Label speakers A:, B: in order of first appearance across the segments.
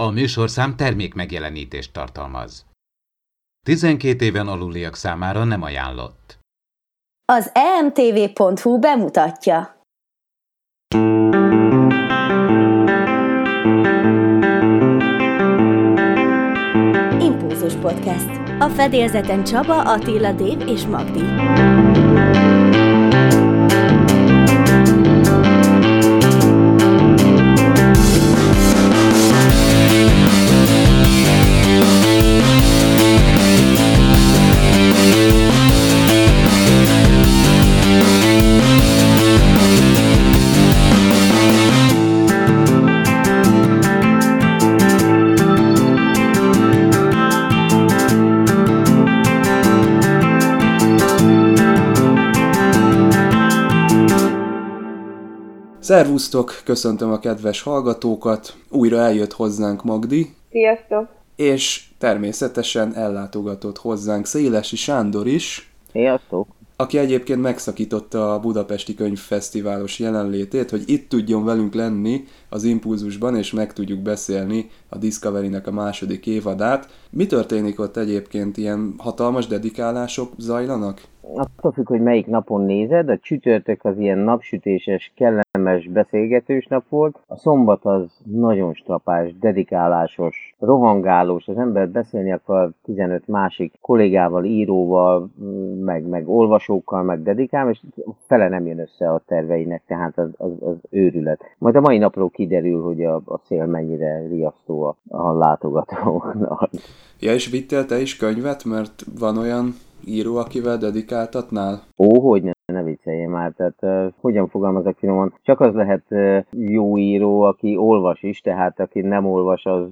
A: A műsorszám termék megjelenítést tartalmaz. 12 éven aluliak számára nem ajánlott.
B: Az emtv.hu bemutatja. Impulzus Podcast. A fedélzeten Csaba, Attila, Dév és Magdi.
C: Szervusztok, köszöntöm a kedves hallgatókat, újra eljött hozzánk Magdi.
D: Sziasztok!
C: És természetesen ellátogatott hozzánk Szélesi Sándor is.
E: Sziasztok!
C: Aki egyébként megszakította a Budapesti Könyvfesztiválos jelenlétét, hogy itt tudjon velünk lenni az Impulzusban, és meg tudjuk beszélni a Discovery-nek a második évadát. Mi történik ott egyébként? Ilyen hatalmas dedikálások zajlanak?
E: attól függ, hogy melyik napon nézed, a csütörtök az ilyen napsütéses, kellemes, beszélgetős nap volt, a szombat az nagyon strapás, dedikálásos, rohangálós, az ember beszélni akar 15 másik kollégával, íróval, meg, meg olvasókkal, meg dedikál, és fele nem jön össze a terveinek, tehát az, az, az őrület. Majd a mai napról kiderül, hogy a, a szél mennyire riasztó a, a látogatóknak.
C: Ja, és vittél te is könyvet, mert van olyan író, akivel dedikáltatnál?
E: Ó, hogy ne, viccelje már, tehát uh, hogyan fogalmazok finoman, csak az lehet uh, jó író, aki olvas is, tehát aki nem olvas, az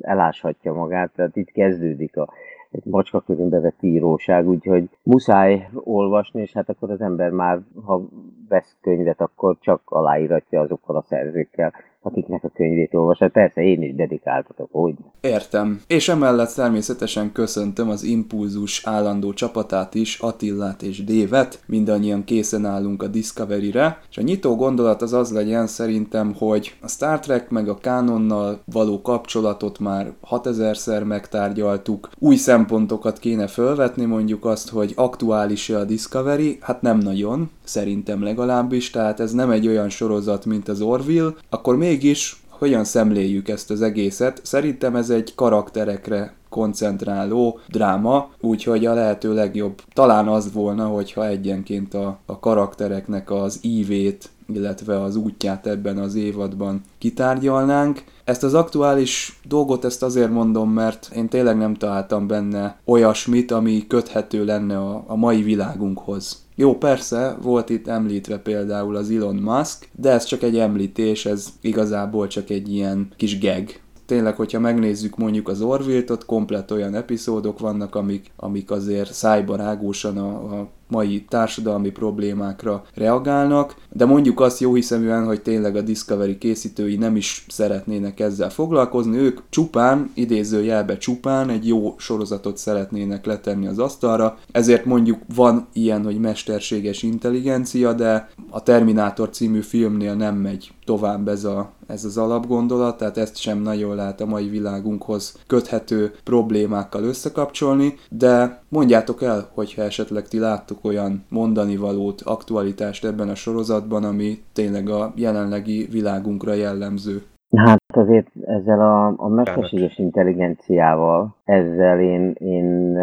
E: eláshatja magát, tehát itt kezdődik a egy macska közönbe vett íróság, úgyhogy muszáj olvasni, és hát akkor az ember már, ha vesz könyvet, akkor csak aláíratja azokkal a szerzőkkel, akiknek a könyvét olvasod. Persze én is dedikáltatok, hogy.
C: Értem. És emellett természetesen köszöntöm az Impulzus állandó csapatát is, Attillát és Dévet. Mindannyian készen állunk a Discovery-re. És a nyitó gondolat az az legyen szerintem, hogy a Star Trek meg a Canonnal való kapcsolatot már 6000-szer megtárgyaltuk. Új szempontokat kéne felvetni, mondjuk azt, hogy aktuális-e a Discovery? Hát nem nagyon, szerintem legalábbis, tehát ez nem egy olyan sorozat, mint az Orville. Akkor még mégis hogyan szemléljük ezt az egészet? Szerintem ez egy karakterekre koncentráló dráma, úgyhogy a lehető legjobb talán az volna, hogyha egyenként a, a karaktereknek az ívét, illetve az útját ebben az évadban kitárgyalnánk. Ezt az aktuális dolgot ezt azért mondom, mert én tényleg nem találtam benne olyasmit, ami köthető lenne a, a mai világunkhoz. Jó, persze, volt itt említve például az Elon Musk, de ez csak egy említés, ez igazából csak egy ilyen kis geg. Tényleg, hogyha megnézzük mondjuk az Orville-t, ott komplet olyan epizódok vannak, amik, amik azért szájbarágósan a, a mai társadalmi problémákra reagálnak, de mondjuk azt jó hiszeműen, hogy tényleg a Discovery készítői nem is szeretnének ezzel foglalkozni, ők csupán, idézőjelbe csupán egy jó sorozatot szeretnének letenni az asztalra, ezért mondjuk van ilyen, hogy mesterséges intelligencia, de a Terminátor című filmnél nem megy tovább ez, a, ez az alapgondolat, tehát ezt sem nagyon lehet a mai világunkhoz köthető problémákkal összekapcsolni, de mondjátok el, hogyha esetleg ti láttok olyan mondani valót, aktualitást ebben a sorozatban, ami tényleg a jelenlegi világunkra jellemző.
E: Hát azért ezzel a, a mesterséges intelligenciával, ezzel én, én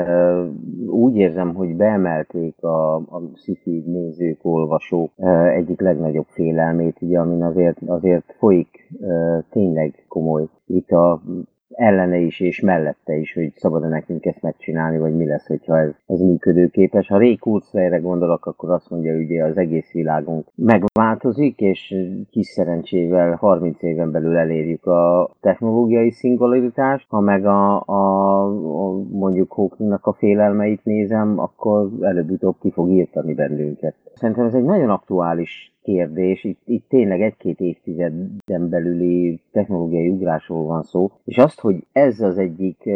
E: úgy érzem, hogy beemelték a, a sci nézők, olvasók egyik legnagyobb félelmét, ugye, amin azért, azért folyik tényleg komoly vita ellene is és mellette is, hogy szabad-e nekünk ezt megcsinálni, vagy mi lesz, hogyha ez, ez működőképes. Ha Ray Kurzweilre gondolok, akkor azt mondja, hogy az egész világunk megváltozik, és kis szerencsével 30 éven belül elérjük a technológiai szingularitást. Ha meg a, a, a mondjuk Hawkingnak a félelmeit nézem, akkor előbb-utóbb ki fog írtani bennünket. Szerintem ez egy nagyon aktuális kérdés, itt, itt tényleg egy-két évtizeden belüli technológiai ugrásról van szó, és azt, hogy ez az egyik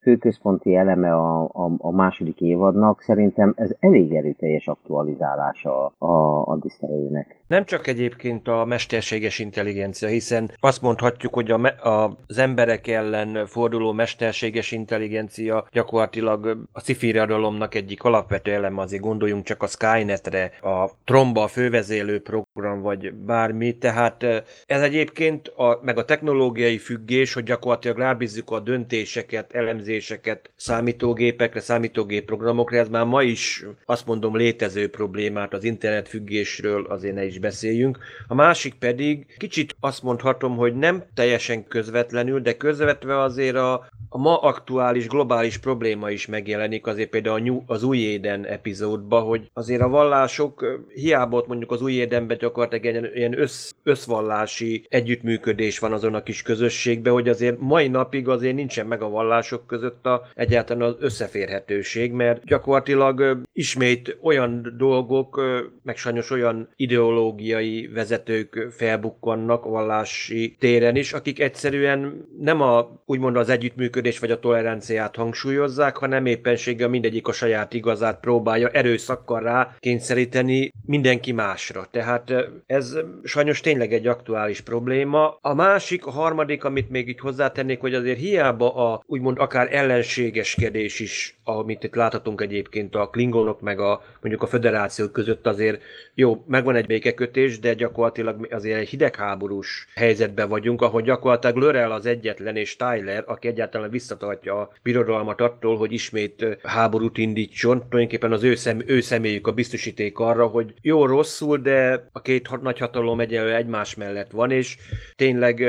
E: főközponti eleme a, a, a második évadnak, szerintem ez elég erőteljes aktualizálása a, a Discovery-nek.
D: Nem csak egyébként a mesterséges intelligencia, hiszen azt mondhatjuk, hogy a, a, az emberek ellen forduló mesterséges intelligencia gyakorlatilag a sci egyik alapvető eleme, azért gondoljunk csak a Skynetre, a Tromba, a fővezélő program, vagy bármi, tehát ez egyébként, a, meg a technológiai függés, hogy gyakorlatilag rábízzuk a döntéseket, elemzéseket számítógépekre, számítógép programokra, ez már ma is azt mondom létező problémát az internet függésről azért ne is beszéljünk. A másik pedig kicsit azt mondhatom, hogy nem teljesen közvetlenül, de közvetve azért a, a ma aktuális globális probléma is megjelenik azért például a New, az új éden epizódba, hogy azért a vallások hiába ott mondjuk az új édenben gyakorlatilag ilyen, ilyen össz, összvallási együttműködés van azon a kis közösségben, hogy azért mai napig azért nincsen meg a vallások között a, egyáltalán az összeférhetőség, mert gyakorlatilag ismét olyan dolgok, meg sajnos olyan ideológiai vezetők felbukkannak vallási téren is, akik egyszerűen nem a úgymond az együttműködés vagy a toleranciát hangsúlyozzák, hanem éppenséggel mindegyik a saját igazát próbálja erőszakkal rá kényszeríteni mindenki másra. Tehát ez sajnos tényleg egy aktuális probléma. A másik, a harmadik, amit még itt hozzátennék, hogy azért hiába a úgymond akár ellenségeskedés is, amit itt láthatunk egyébként a klingonok meg a mondjuk a föderáció között azért jó, megvan egy békekötés, de gyakorlatilag azért egy hidegháborús helyzetben vagyunk, ahol gyakorlatilag Lörel az egyetlen és Tyler, aki egyáltalán visszatartja a birodalmat attól, hogy ismét háborút indítson. Tulajdonképpen az ő, szem, ő személyük a biztosíték arra, hogy jó rosszul, de a két nagy hatalom egyenlő egymás mellett van, és tényleg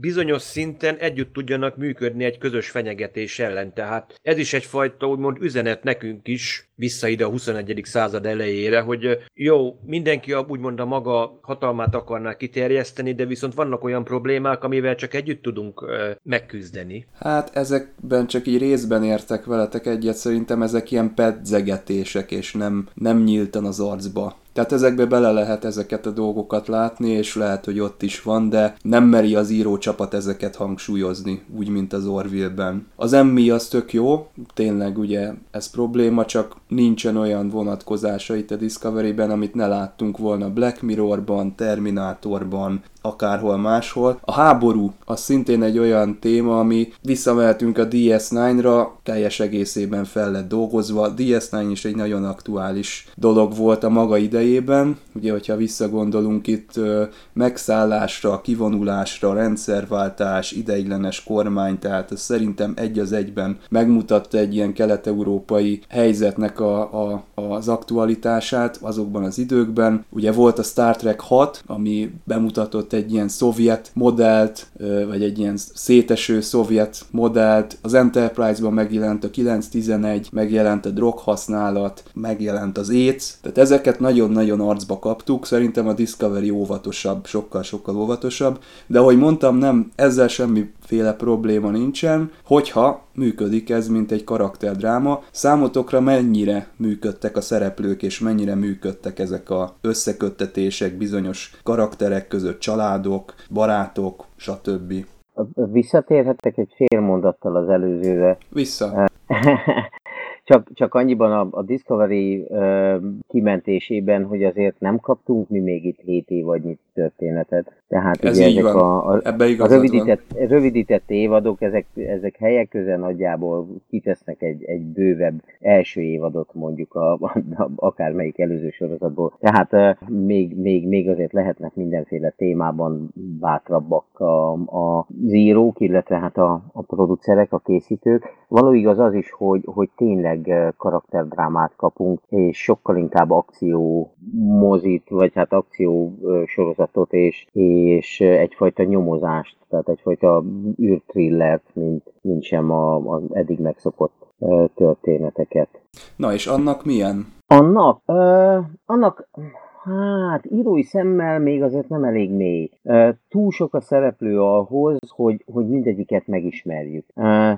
D: bizonyos szinten együtt tudjanak működni egy közös fenyegetés ellen. Tehát ez is egyfajta úgymond üzenet nekünk is, vissza ide a 21. század elejére, hogy jó, mindenki a, úgymond a maga hatalmát akarná kiterjeszteni, de viszont vannak olyan problémák, amivel csak együtt tudunk megküzdeni.
C: Hát ezekben csak így részben értek veletek egyet, szerintem ezek ilyen pedzegetések, és nem, nem nyíltan az arcba tehát ezekbe bele lehet ezeket a dolgokat látni, és lehet, hogy ott is van, de nem meri az írócsapat ezeket hangsúlyozni, úgy, mint az Orville-ben. Az Emmy az tök jó, tényleg ugye ez probléma, csak nincsen olyan vonatkozása itt a Discovery-ben, amit ne láttunk volna Black Mirror-ban, Terminátorban, akárhol máshol. A háború az szintén egy olyan téma, ami visszamehetünk a DS9-ra, teljes egészében fel lett dolgozva. A DS9 is egy nagyon aktuális dolog volt a maga idejében. Ugye, hogyha visszagondolunk itt megszállásra, kivonulásra, rendszerváltás, ideiglenes kormány, tehát ez szerintem egy az egyben megmutatta egy ilyen kelet-európai helyzetnek a, a, az aktualitását azokban az időkben. Ugye volt a Star Trek 6, ami bemutatott egy ilyen szovjet modellt, vagy egy ilyen széteső szovjet modellt. Az Enterprise-ban megjelent a 911, megjelent a droghasználat, megjelent az AIDS. Tehát ezeket nagyon-nagyon arcba kaptuk. Szerintem a Discovery óvatosabb, sokkal-sokkal óvatosabb. De ahogy mondtam, nem, ezzel semmiféle probléma nincsen, hogyha működik ez, mint egy karakterdráma. Számotokra mennyire működtek a szereplők, és mennyire működtek ezek a összeköttetések bizonyos karakterek között, családok, barátok, stb.
E: Visszatérhettek egy fél mondattal az előzőre.
C: Vissza.
E: Csak, csak annyiban a, a Discovery uh, kimentésében, hogy azért nem kaptunk mi még itt 7 év vagy történetet. Tehát
C: Ez ugye ezek
E: van.
C: a, a,
E: a rövidített, van. rövidített évadok, ezek, ezek helyek közel nagyjából kitesznek egy, egy bővebb első évadot mondjuk a, a, a, akármelyik előző sorozatból. Tehát uh, még, még, még azért lehetnek mindenféle témában bátrabbak a, a írók, illetve hát a, a producerek, a készítők. Való igaz az is, hogy, hogy tényleg karakterdrámát kapunk, és sokkal inkább akció mozit, vagy hát akció sorozatot, és, és egyfajta nyomozást, tehát egyfajta űrtrillert, mint, mint sem az eddig megszokott történeteket.
C: Na és annak milyen?
E: Annak? Ö, annak Hát, írói szemmel még azért nem elég mély. Túl sok a szereplő ahhoz, hogy, hogy mindegyiket megismerjük.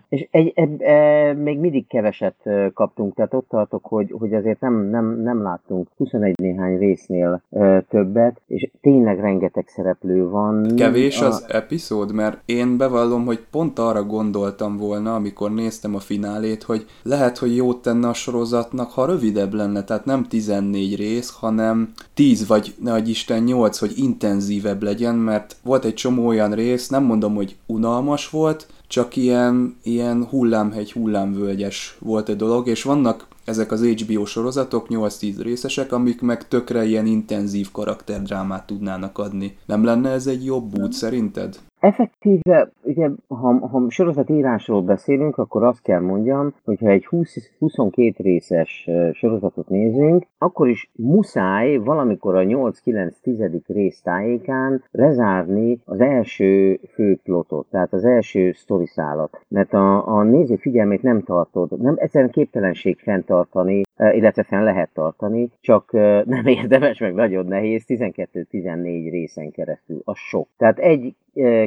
E: És egy, egy, egy, még mindig keveset kaptunk, tehát ott tartok, hogy, hogy azért nem, nem, nem láttunk 21 néhány résznél többet, és tényleg rengeteg szereplő van.
C: Kevés az a... epizód, mert én bevallom, hogy pont arra gondoltam volna, amikor néztem a finálét, hogy lehet, hogy jót tenne a sorozatnak, ha rövidebb lenne, tehát nem 14 rész, hanem 10 vagy ne Isten 8, hogy intenzívebb legyen, mert volt egy csomó olyan rész, nem mondom, hogy unalmas volt, csak ilyen, ilyen hullámhegy, hullámvölgyes volt egy dolog, és vannak ezek az HBO sorozatok 8-10 részesek, amik meg tökre ilyen intenzív karakterdrámát tudnának adni. Nem lenne ez egy jobb út szerinted?
E: Effektíve, ugye, ha, ha sorozatírásról beszélünk, akkor azt kell mondjam, hogy ha egy 20, 22 részes sorozatot nézünk, akkor is muszáj valamikor a 8-9-10. rész tájékán lezárni az első főplotot, tehát az első sztoriszálat. Mert a, a néző figyelmét nem tartod, nem egyszerűen képtelenség fenntartani, illetve fenn lehet tartani, csak nem érdemes, meg nagyon nehéz, 12-14 részen keresztül, az sok. Tehát egy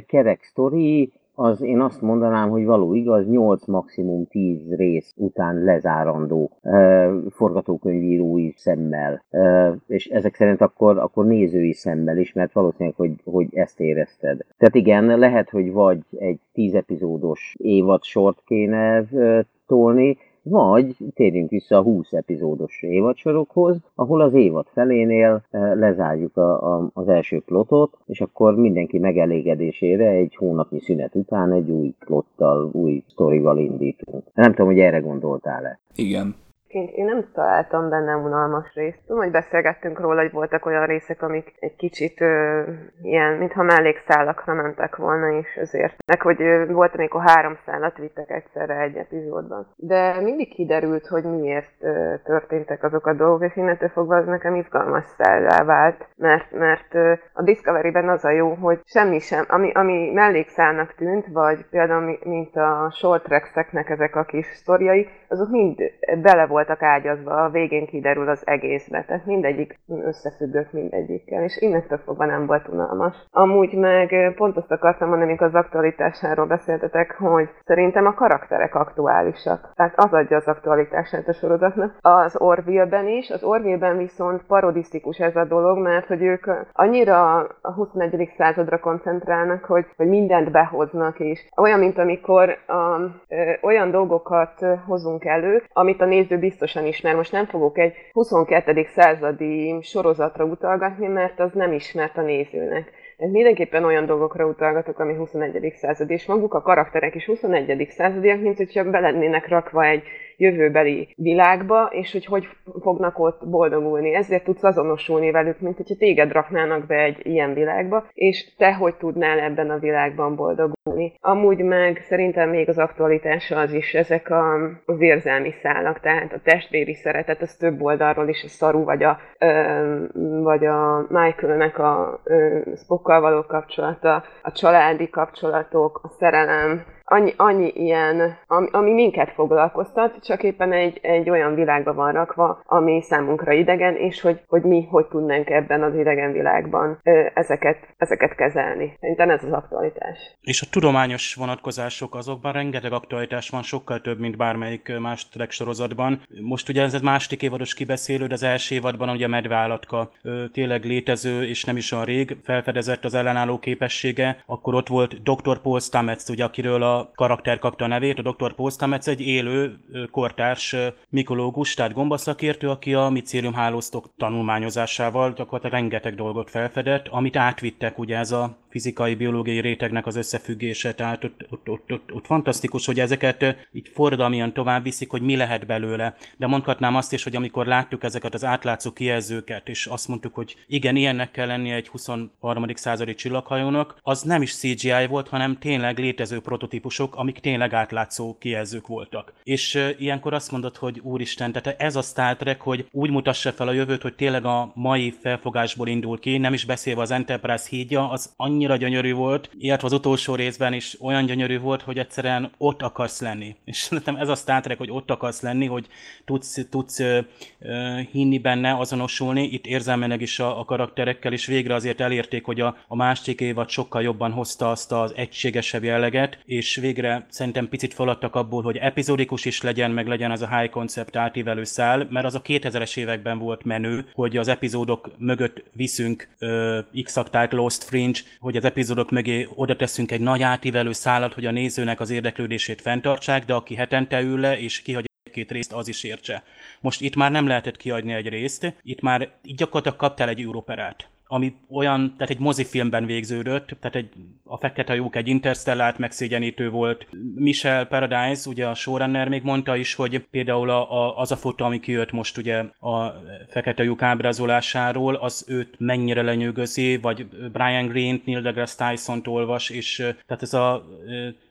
E: kerek sztori, az én azt mondanám, hogy való igaz, 8 maximum 10 rész után lezárandó e, forgatókönyvírói szemmel. E, és ezek szerint akkor, akkor nézői szemmel is, mert valószínűleg, hogy, hogy ezt érezted. Tehát igen, lehet, hogy vagy egy 10 epizódos évad sort kéne e, tolni, vagy térjünk vissza a 20 epizódos évadsorokhoz, ahol az évad felénél eh, lezárjuk a, a, az első plotot, és akkor mindenki megelégedésére egy hónapnyi szünet után egy új plottal, új sztorival indítunk. Nem tudom, hogy erre gondoltál-e.
C: Igen.
F: Én, én nem találtam benne unalmas részt. Tudom, hogy beszélgettünk róla, hogy voltak olyan részek, amik egy kicsit ö, ilyen, mintha mellékszálakra mentek volna, és azért. Meg hogy ö, volt, amikor három szállat vittek egyszerre egy epizódban. De mindig kiderült, hogy miért ö, történtek azok a dolgok, és innentől fogva az nekem izgalmas szállá vált, mert, mert ö, a Discovery-ben az a jó, hogy semmi sem, ami, ami mellékszálnak tűnt, vagy például mint a short ezek a kis sztoriai, azok mind bele volt voltak ágyazva, a végén kiderül az egészbe, tehát mindegyik összefüggött mindegyikkel, és innentől fogva nem volt unalmas. Amúgy meg pont azt akartam mondani, amikor az aktualitásáról beszéltetek, hogy szerintem a karakterek aktuálisak. Tehát az adja az aktualitását a sorozatnak. Az Orville-ben is, az Orville-ben viszont parodisztikus ez a dolog, mert hogy ők annyira a 21. századra koncentrálnak, hogy, hogy mindent behoznak, és olyan, mint amikor a, ö, olyan dolgokat hozunk elő, amit a néző biztosan ismer. Most nem fogok egy 22. századi sorozatra utalgatni, mert az nem ismert a nézőnek. Ez mindenképpen olyan dolgokra utalgatok, ami 21. század, és maguk a karakterek is 21. századiak, mint hogyha be lennének rakva egy jövőbeli világba, és hogy hogy fognak ott boldogulni. Ezért tudsz azonosulni velük, mint hogyha téged raknának be egy ilyen világba, és te hogy tudnál ebben a világban boldogulni. Amúgy meg szerintem még az aktualitása az is, ezek a, az érzelmi szálak, tehát a testvéri szeretet, az több oldalról is, a szaru, vagy a, ö, vagy a Michaelnek a ö, Spockkal való kapcsolata, a családi kapcsolatok, a szerelem, annyi, annyi ilyen, ami, ami minket foglalkoztat, csak éppen egy, egy olyan világba van rakva, ami számunkra idegen, és hogy, hogy mi hogy tudnánk ebben az idegen világban ö, ezeket, ezeket kezelni. Szerintem ez az aktualitás.
G: És a tudományos vonatkozások azokban rengeteg aktualitás van, sokkal több, mint bármelyik más track sorozatban. Most ugye ez egy második évados kibeszélő, de az első évadban ugye a medveállatka ö, tényleg létező, és nem is olyan rég felfedezett az ellenálló képessége. Akkor ott volt Dr. Paul Stamets, ugye, akiről a karakter kapta a nevét, a dr. Postamec egy élő kortárs mikológus, tehát gombaszakértő, aki a micélium hálóztok tanulmányozásával gyakorlatilag rengeteg dolgot felfedett, amit átvittek ugye ez a fizikai, biológiai rétegnek az összefüggése, tehát ott, ott, ott, ott, ott fantasztikus, hogy ezeket így forradalmian tovább viszik, hogy mi lehet belőle. De mondhatnám azt is, hogy amikor láttuk ezeket az átlátszó kijelzőket, és azt mondtuk, hogy igen, ilyennek kell lennie egy 23. századi csillaghajónak, az nem is CGI volt, hanem tényleg létező prototípusok, amik tényleg átlátszó kijelzők voltak. És ilyenkor azt mondod, hogy úristen, tehát ez a Star Trek, hogy úgy mutassa fel a jövőt, hogy tényleg a mai felfogásból indul ki, nem is beszélve az Enterprise hídja, az annyi annyira gyönyörű volt, illetve az utolsó részben is olyan gyönyörű volt, hogy egyszerűen ott akarsz lenni. És szerintem ez a Star Trek, hogy ott akarsz lenni, hogy tudsz, tudsz uh, hinni benne, azonosulni, itt érzelmeleg is a, a karakterekkel, és végre azért elérték, hogy a, a másik évad sokkal jobban hozta azt az egységesebb jelleget, és végre szerintem picit feladtak abból, hogy epizódikus is legyen, meg legyen az a high concept átívelő szál, mert az a 2000-es években volt menő, hogy az epizódok mögött viszünk uh, x Lost Fringe, hogy az epizódok mögé oda teszünk egy nagy átívelő szálat, hogy a nézőnek az érdeklődését fenntartsák, de aki hetente ül le és kihagy két részt, az is értse. Most itt már nem lehetett kiadni egy részt, itt már gyakorlatilag kaptál egy európerát ami olyan, tehát egy mozifilmben végződött, tehát egy, a Fekete Jók egy interstellárt megszégyenítő volt. Michel Paradise, ugye a showrunner még mondta is, hogy például a, a, az a fotó, ami kijött most ugye a Fekete Jók ábrázolásáról, az őt mennyire lenyűgözi, vagy Brian Greene-t, Neil deGrasse Tyson-t olvas, és tehát ez a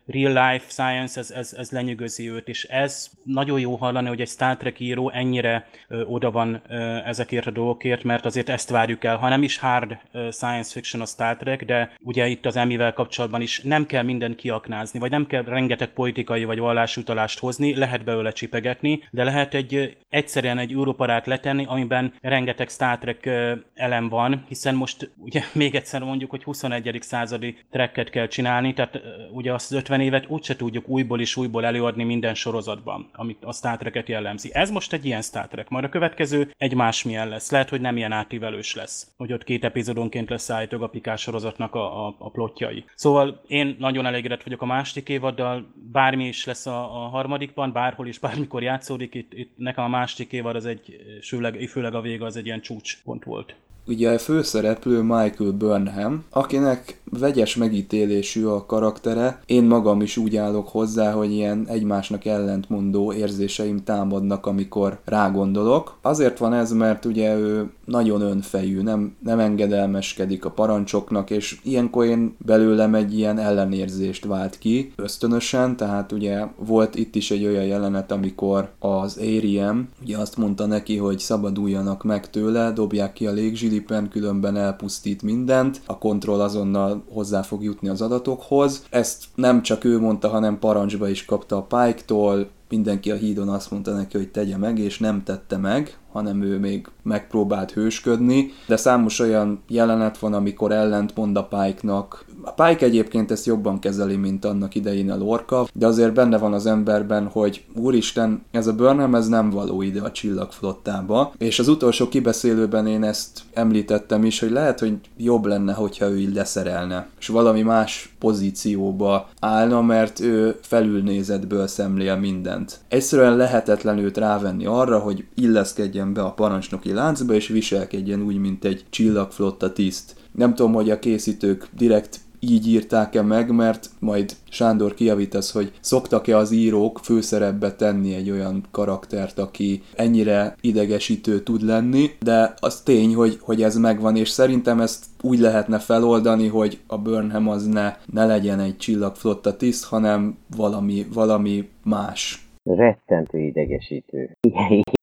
G: real life science, ez, ez, ez lenyűgözi őt, és ez nagyon jó hallani, hogy egy Star Trek író ennyire ö, oda van ö, ezekért a dolgokért, mert azért ezt várjuk el, ha nem is hard ö, science fiction a Star Trek, de ugye itt az emivel kapcsolatban is nem kell mindent kiaknázni, vagy nem kell rengeteg politikai vagy vallásutalást hozni, lehet belőle csipegetni, de lehet egy egyszerűen egy Európarát letenni, amiben rengeteg Star Trek ö, elem van, hiszen most ugye még egyszer mondjuk, hogy 21. századi trekket kell csinálni, tehát ö, ugye azt 50 50 évet úgyse tudjuk újból és újból előadni minden sorozatban, amit a Star Trek-et jellemzi. Ez most egy ilyen Star Trek, majd a következő egy másmilyen lesz. Lehet, hogy nem ilyen átívelős lesz, hogy ott két epizódonként lesz állítólag a Pikás sorozatnak a, a, a plotjai. Szóval én nagyon elégedett vagyok a második évaddal, bármi is lesz a, a harmadikban, bárhol is, bármikor játszódik, itt, itt nekem a második évad az egy, főleg, főleg a vége az egy ilyen csúcspont volt.
C: Ugye a főszereplő Michael Burnham, akinek vegyes megítélésű a karaktere, én magam is úgy állok hozzá, hogy ilyen egymásnak ellentmondó érzéseim támadnak, amikor rágondolok. Azért van ez, mert ugye ő nagyon önfejű, nem, nem engedelmeskedik a parancsoknak, és ilyenkor én belőlem egy ilyen ellenérzést vált ki ösztönösen, tehát ugye volt itt is egy olyan jelenet, amikor az Ariem ugye azt mondta neki, hogy szabaduljanak meg tőle, dobják ki a légzsilipen, különben elpusztít mindent, a kontroll azonnal hozzá fog jutni az adatokhoz. Ezt nem csak ő mondta, hanem parancsba is kapta a Pike-tól, mindenki a hídon azt mondta neki, hogy tegye meg, és nem tette meg, hanem ő még megpróbált hősködni, de számos olyan jelenet van, amikor ellent mond a Pike-nak. A Pike egyébként ezt jobban kezeli, mint annak idején a Lorca, de azért benne van az emberben, hogy úristen, ez a Burnham, ez nem való ide a csillagflottába, és az utolsó kibeszélőben én ezt említettem is, hogy lehet, hogy jobb lenne, hogyha ő így leszerelne, és valami más pozícióba állna, mert ő felülnézetből szemlél mindent. Egyszerűen lehetetlen őt rávenni arra, hogy illeszkedjen be a parancsnoki láncba, és viselkedjen úgy, mint egy csillagflotta tiszt. Nem tudom, hogy a készítők direkt így írták-e meg, mert majd Sándor kiavítasz, hogy szoktak-e az írók főszerepbe tenni egy olyan karaktert, aki ennyire idegesítő tud lenni, de az tény, hogy, hogy ez megvan, és szerintem ezt úgy lehetne feloldani, hogy a Burnham az ne, ne legyen egy csillagflotta tiszt, hanem valami, valami más
E: rettentő idegesítő.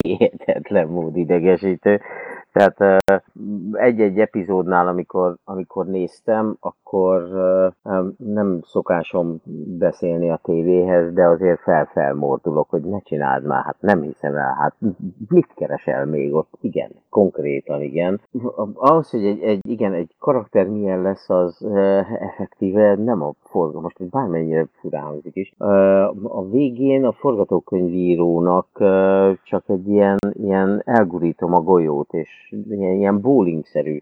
E: Hihetetlen mód idegesítő. Tehát egy-egy epizódnál, amikor, amikor néztem, akkor nem szokásom beszélni a tévéhez, de azért felfelmordulok, hogy ne csináld már, hát nem hiszem el, hát mit keresel még ott? Igen, konkrétan igen. Ahhoz, hogy egy, egy igen, egy karakter milyen lesz, az effektíve nem a forgató, most hogy bármennyire furán hangzik is. A végén a forgatókönyvírónak csak egy ilyen, ilyen elgurítom a golyót, és ilyen, ilyen bowling-szerű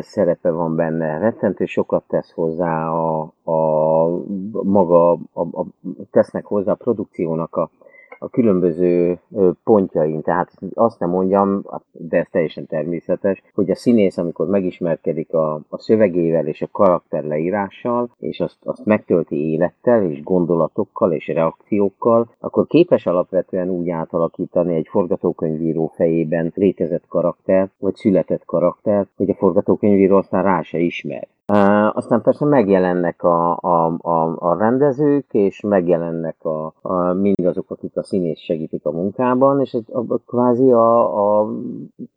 E: szerepe van benne. Rettentő sokat tesz hozzá a, a maga, a, a, tesznek hozzá a produkciónak a, a különböző pontjain. Tehát azt nem mondjam, de ez teljesen természetes, hogy a színész, amikor megismerkedik a, a szövegével és a karakter leírással, és azt, azt megtölti élettel, és gondolatokkal, és reakciókkal, akkor képes alapvetően úgy átalakítani egy forgatókönyvíró fejében létezett karakter, vagy született karakter, hogy a forgatókönyvíró aztán rá se ismer. Uh, aztán persze megjelennek a, a, a, a rendezők, és megjelennek a, a, mindazok, akik a színész segítik a munkában, és a, a, kvázi a, a,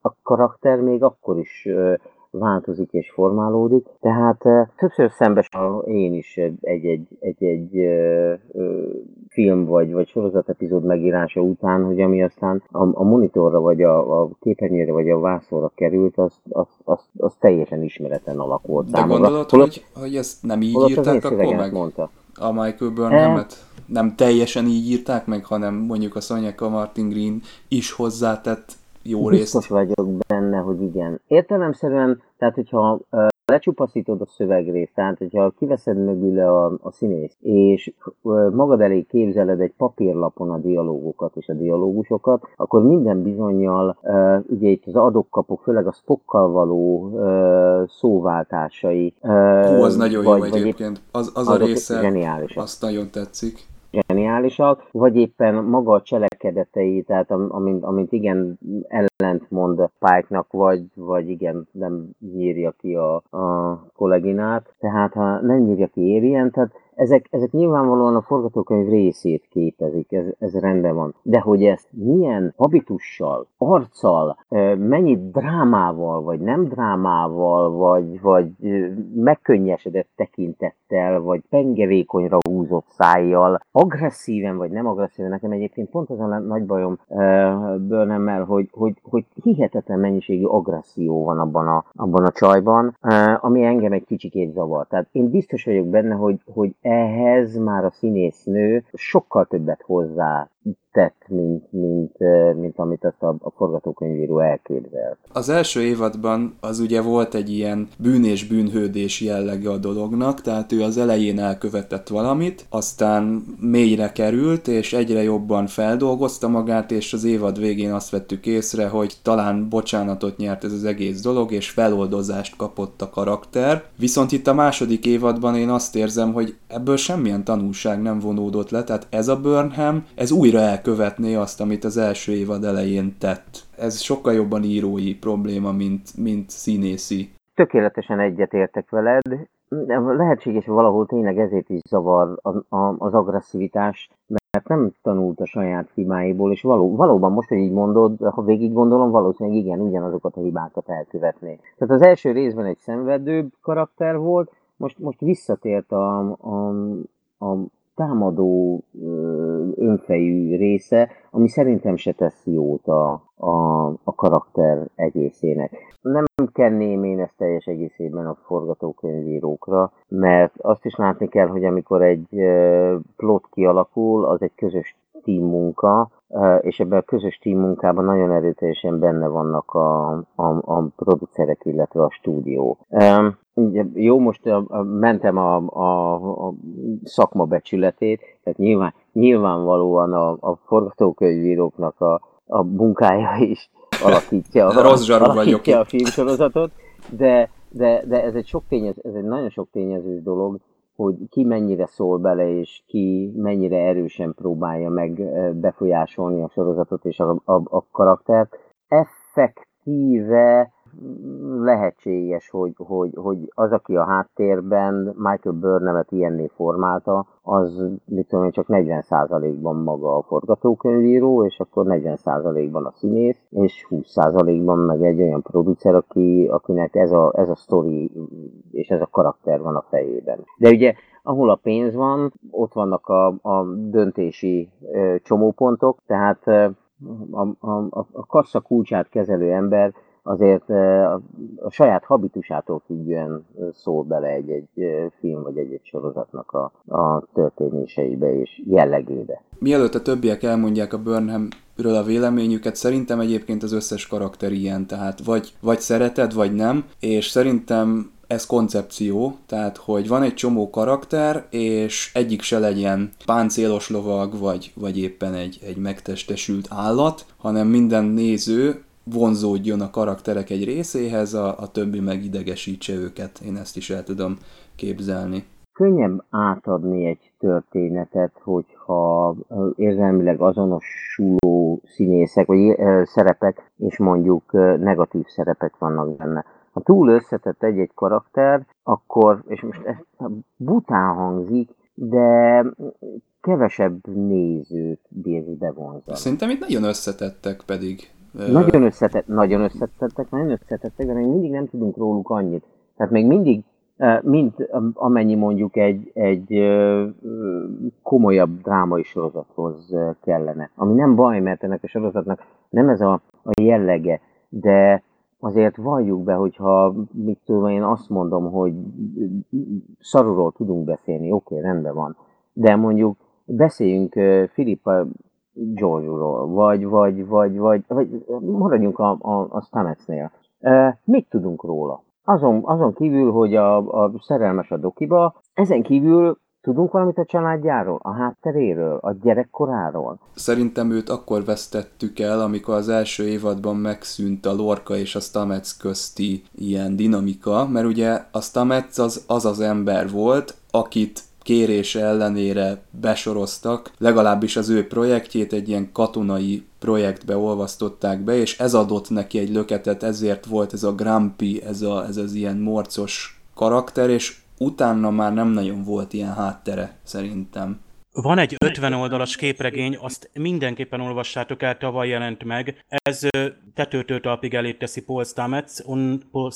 E: a karakter még akkor is változik és formálódik, tehát többször szembes én is egy-egy, egy-egy film vagy, vagy sorozat epizód megírása után, hogy ami aztán a, a monitorra, vagy a, a képernyőre, vagy a vászorra került, az, az, az, az teljesen ismereten alakult
C: De gondolod, hogy, hogy ezt nem így írták akkor meg? Mondta. A Michael Burnhamet? Nem teljesen így írták meg, hanem mondjuk a Sonya Martin Green is hozzátett jó részt.
E: Biztos vagyok benne, hogy igen. Értelemszerűen, tehát hogyha lecsupaszítod a szövegrészt, tehát hogyha kiveszed mögül a, a színész, és magad elé képzeled egy papírlapon a dialógokat és a dialógusokat, akkor minden bizonyal, uh, ugye itt az adokkapok, főleg a spokkal való uh, szóváltásai.
C: Uh, Hú, az nagyon vagy, jó egyébként. Az, az a része, azt nagyon tetszik
E: zseniálisak, vagy éppen maga a cselekedetei, tehát amint, amint igen ellentmond Pike-nak, vagy, vagy igen nem nyírja ki a, a kolleginát, tehát ha nem nyírja ki érjen, tehát ezek, ezek nyilvánvalóan a forgatókönyv részét képezik, ez, ez rendben van. De hogy ezt milyen habitussal, arccal, mennyi drámával, vagy nem drámával, vagy, vagy megkönnyesedett tekintettel, vagy pengevékonyra húzott szájjal, agresszíven, vagy nem agresszíven, nekem egyébként pont az a nagy bajom Burnham-mel, hogy, hogy, hogy hihetetlen mennyiségű agresszió van abban a, abban a csajban, ami engem egy kicsikét zavar. Tehát én biztos vagyok benne, hogy, hogy ehhez már a színésznő sokkal többet hozzá tett, mint, mint, mint amit azt a, a forgatókönyvíró elképzelt.
C: Az első évadban az ugye volt egy ilyen bűn és bűnhődés jellege a dolognak, tehát ő az elején elkövetett valamit, aztán mélyre került, és egyre jobban feldolgozta magát, és az évad végén azt vettük észre, hogy talán bocsánatot nyert ez az egész dolog, és feloldozást kapott a karakter. Viszont itt a második évadban én azt érzem, hogy ebből semmilyen tanulság nem vonódott le, tehát ez a Burnham, ez újra elkövetné azt, amit az első évad elején tett. Ez sokkal jobban írói probléma, mint, mint színészi.
E: Tökéletesen egyetértek veled. Lehetséges, hogy valahol tényleg ezért is zavar az agresszivitás, mert nem tanult a saját hibáiból, és való, valóban most, hogy így mondod, ha végig gondolom, valószínűleg igen, ugyanazokat a hibákat elkövetné. Tehát az első részben egy szenvedőbb karakter volt, most, most visszatért a, a, a támadó önfejű része, ami szerintem se tesz jót a, a, a karakter egészének. Nem kenném én ezt teljes egészében a forgatókönyvírókra, mert azt is látni kell, hogy amikor egy plot kialakul, az egy közös team munka, és ebben a közös team munkában nagyon erőteljesen benne vannak a, a, a producerek, illetve a stúdió. Jó, most mentem a, a, a szakma becsületét, tehát nyilván, nyilvánvalóan a, a forgatókönyvíróknak a, a munkája is alakítja, a,
C: Rossz alakítja
E: a filmsorozatot, de, de, de ez egy sok tényező, ez egy nagyon sok tényezős dolog, hogy ki mennyire szól bele, és ki mennyire erősen próbálja meg befolyásolni a sorozatot és a, a, a karaktert. Effektíve lehetséges, hogy, hogy, hogy az, aki a háttérben Michael Burnham-et ilyenné formálta, az mit tudom én, csak 40%-ban maga a forgatókönyvíró, és akkor 40%-ban a színész, és 20%-ban meg egy olyan producer, aki, akinek ez a, ez a sztori és ez a karakter van a fejében. De ugye ahol a pénz van, ott vannak a, a döntési ö, csomópontok, tehát a, a, a, a kassa kulcsát kezelő ember azért a, saját habitusától függően szól bele egy-egy film vagy egy-egy sorozatnak a, a történéseibe és jellegébe.
C: Mielőtt a többiek elmondják a Burnhamről a véleményüket, szerintem egyébként az összes karakter ilyen, tehát vagy, vagy szereted, vagy nem, és szerintem ez koncepció, tehát hogy van egy csomó karakter, és egyik se legyen páncélos lovag, vagy, vagy éppen egy, egy megtestesült állat, hanem minden néző vonzódjon a karakterek egy részéhez, a, a többi meg idegesítse őket. Én ezt is el tudom képzelni.
E: Könnyebb átadni egy történetet, hogyha érzelmileg azonosuló színészek, vagy szerepek, és mondjuk negatív szerepek vannak benne. Ha túl összetett egy-egy karakter, akkor, és most ez bután hangzik, de kevesebb nézőt bír bevonzani.
C: Szerintem itt nagyon összetettek pedig
E: Nagyon összetett, nagyon összetettek, nagyon összetettek, de még mindig nem tudunk róluk annyit. Tehát még mindig, mint amennyi mondjuk egy, egy komolyabb drámai sorozathoz kellene. Ami nem baj, mert ennek a sorozatnak nem ez a, a jellege, de azért valljuk be, hogyha mit tudom én azt mondom, hogy szarulról tudunk beszélni, oké, okay, rendben van, de mondjuk beszéljünk Filippa George-ról, vagy, vagy, vagy, vagy, vagy maradjunk a, a, a Stametsnél. Mit tudunk róla? Azon, azon kívül, hogy a, a szerelmes a dokiba, ezen kívül Tudunk valamit a családjáról, a hátteréről, a gyerekkoráról?
C: Szerintem őt akkor vesztettük el, amikor az első évadban megszűnt a Lorca és a Stamets közti ilyen dinamika, mert ugye a Stamets az az, az ember volt, akit kérése ellenére besoroztak, legalábbis az ő projektjét egy ilyen katonai projektbe olvasztották be, és ez adott neki egy löketet, ezért volt ez a Grumpy, ez, a, ez az ilyen morcos karakter, és utána már nem nagyon volt ilyen háttere, szerintem.
G: Van egy 50 oldalas képregény, azt mindenképpen olvassátok el, tavaly jelent meg. Ez tetőtől talpig elé teszi Paul Stamets, on, Paul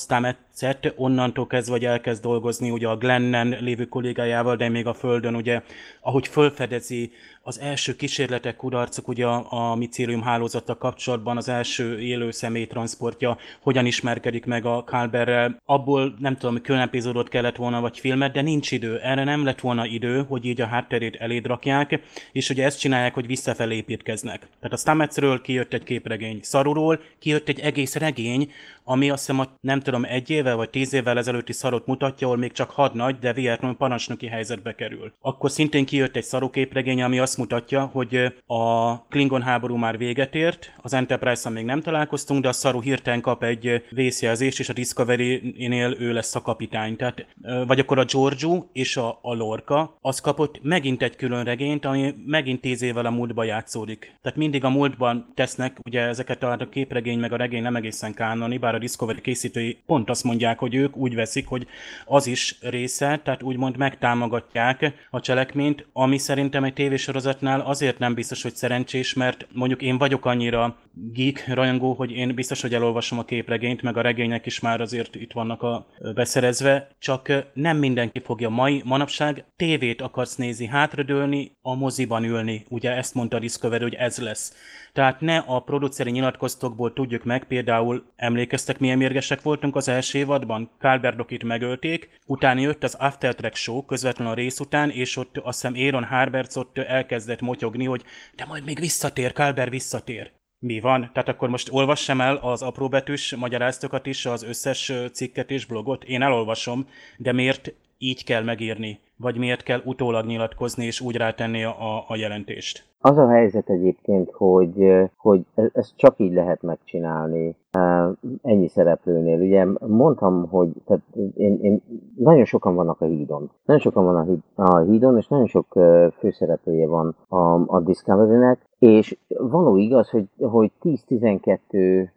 G: Stamets-et, onnantól kezdve, hogy elkezd dolgozni ugye a Glennen lévő kollégájával, de még a Földön, ugye, ahogy fölfedezi az első kísérletek, kudarcok ugye a, a micélium hálózattal kapcsolatban, az első élő személy transportja, hogyan ismerkedik meg a Kálberrel. Abból nem tudom, hogy külön epizódot kellett volna, vagy filmet, de nincs idő. Erre nem lett volna idő, hogy így a hátterét eléd rakják, és ugye ezt csinálják, hogy visszafelé építkeznek. Tehát a Stametsről kijött egy képregény, Szaruról kijött egy egész regény, ami azt hiszem, nem tudom, egy évvel vagy tíz évvel ezelőtti szarot mutatja, ahol még csak hadnagy, de Vietnam parancsnoki helyzetbe kerül. Akkor szintén kijött egy szaroképregény, ami azt mutatja, hogy a Klingon háború már véget ért, az Enterprise-on még nem találkoztunk, de a szaru hirtelen kap egy vészjelzést, és a Discovery-nél ő lesz a kapitány. Tehát, vagy akkor a Giorgio és a, a Lorca, az kapott megint egy külön regényt, ami megint tíz évvel a múltba játszódik. Tehát mindig a múltban tesznek, ugye ezeket a képregény meg a regény nem egészen kánoni, bár a Discovery készítői pont azt mondják, hogy ők úgy veszik, hogy az is része, tehát úgymond megtámogatják a cselekményt, ami szerintem egy tévésorozatnál azért nem biztos, hogy szerencsés, mert mondjuk én vagyok annyira geek rajongó, hogy én biztos, hogy elolvasom a képregényt, meg a regények is már azért itt vannak a beszerezve, csak nem mindenki fogja mai, manapság tévét akarsz nézni, hátradőlni, a moziban ülni, ugye ezt mondta a Discovery, hogy ez lesz. Tehát ne a produceri nyilatkoztokból tudjuk meg, például emlékeztek milyen mérgesek voltunk az első évadban? Kálberdokit megölték, utána jött az After Track Show közvetlenül a rész után, és ott azt hiszem Aaron Harberts ott elkezdett motyogni, hogy de majd még visszatér, Kálber visszatér. Mi van? Tehát akkor most olvassam el az apróbetűs magyaráztokat is, az összes cikket és blogot? Én elolvasom, de miért így kell megírni? Vagy miért kell utólag nyilatkozni és úgy rátenni a, a jelentést?
E: Az a helyzet egyébként, hogy, hogy e, ezt csak így lehet megcsinálni ennyi szereplőnél. Ugye mondtam, hogy tehát én, én, nagyon sokan vannak a hídon. Nagyon sokan van a, híd, a hídon, és nagyon sok főszereplője van a, a Discovery-nek, és való igaz, hogy, hogy 10-12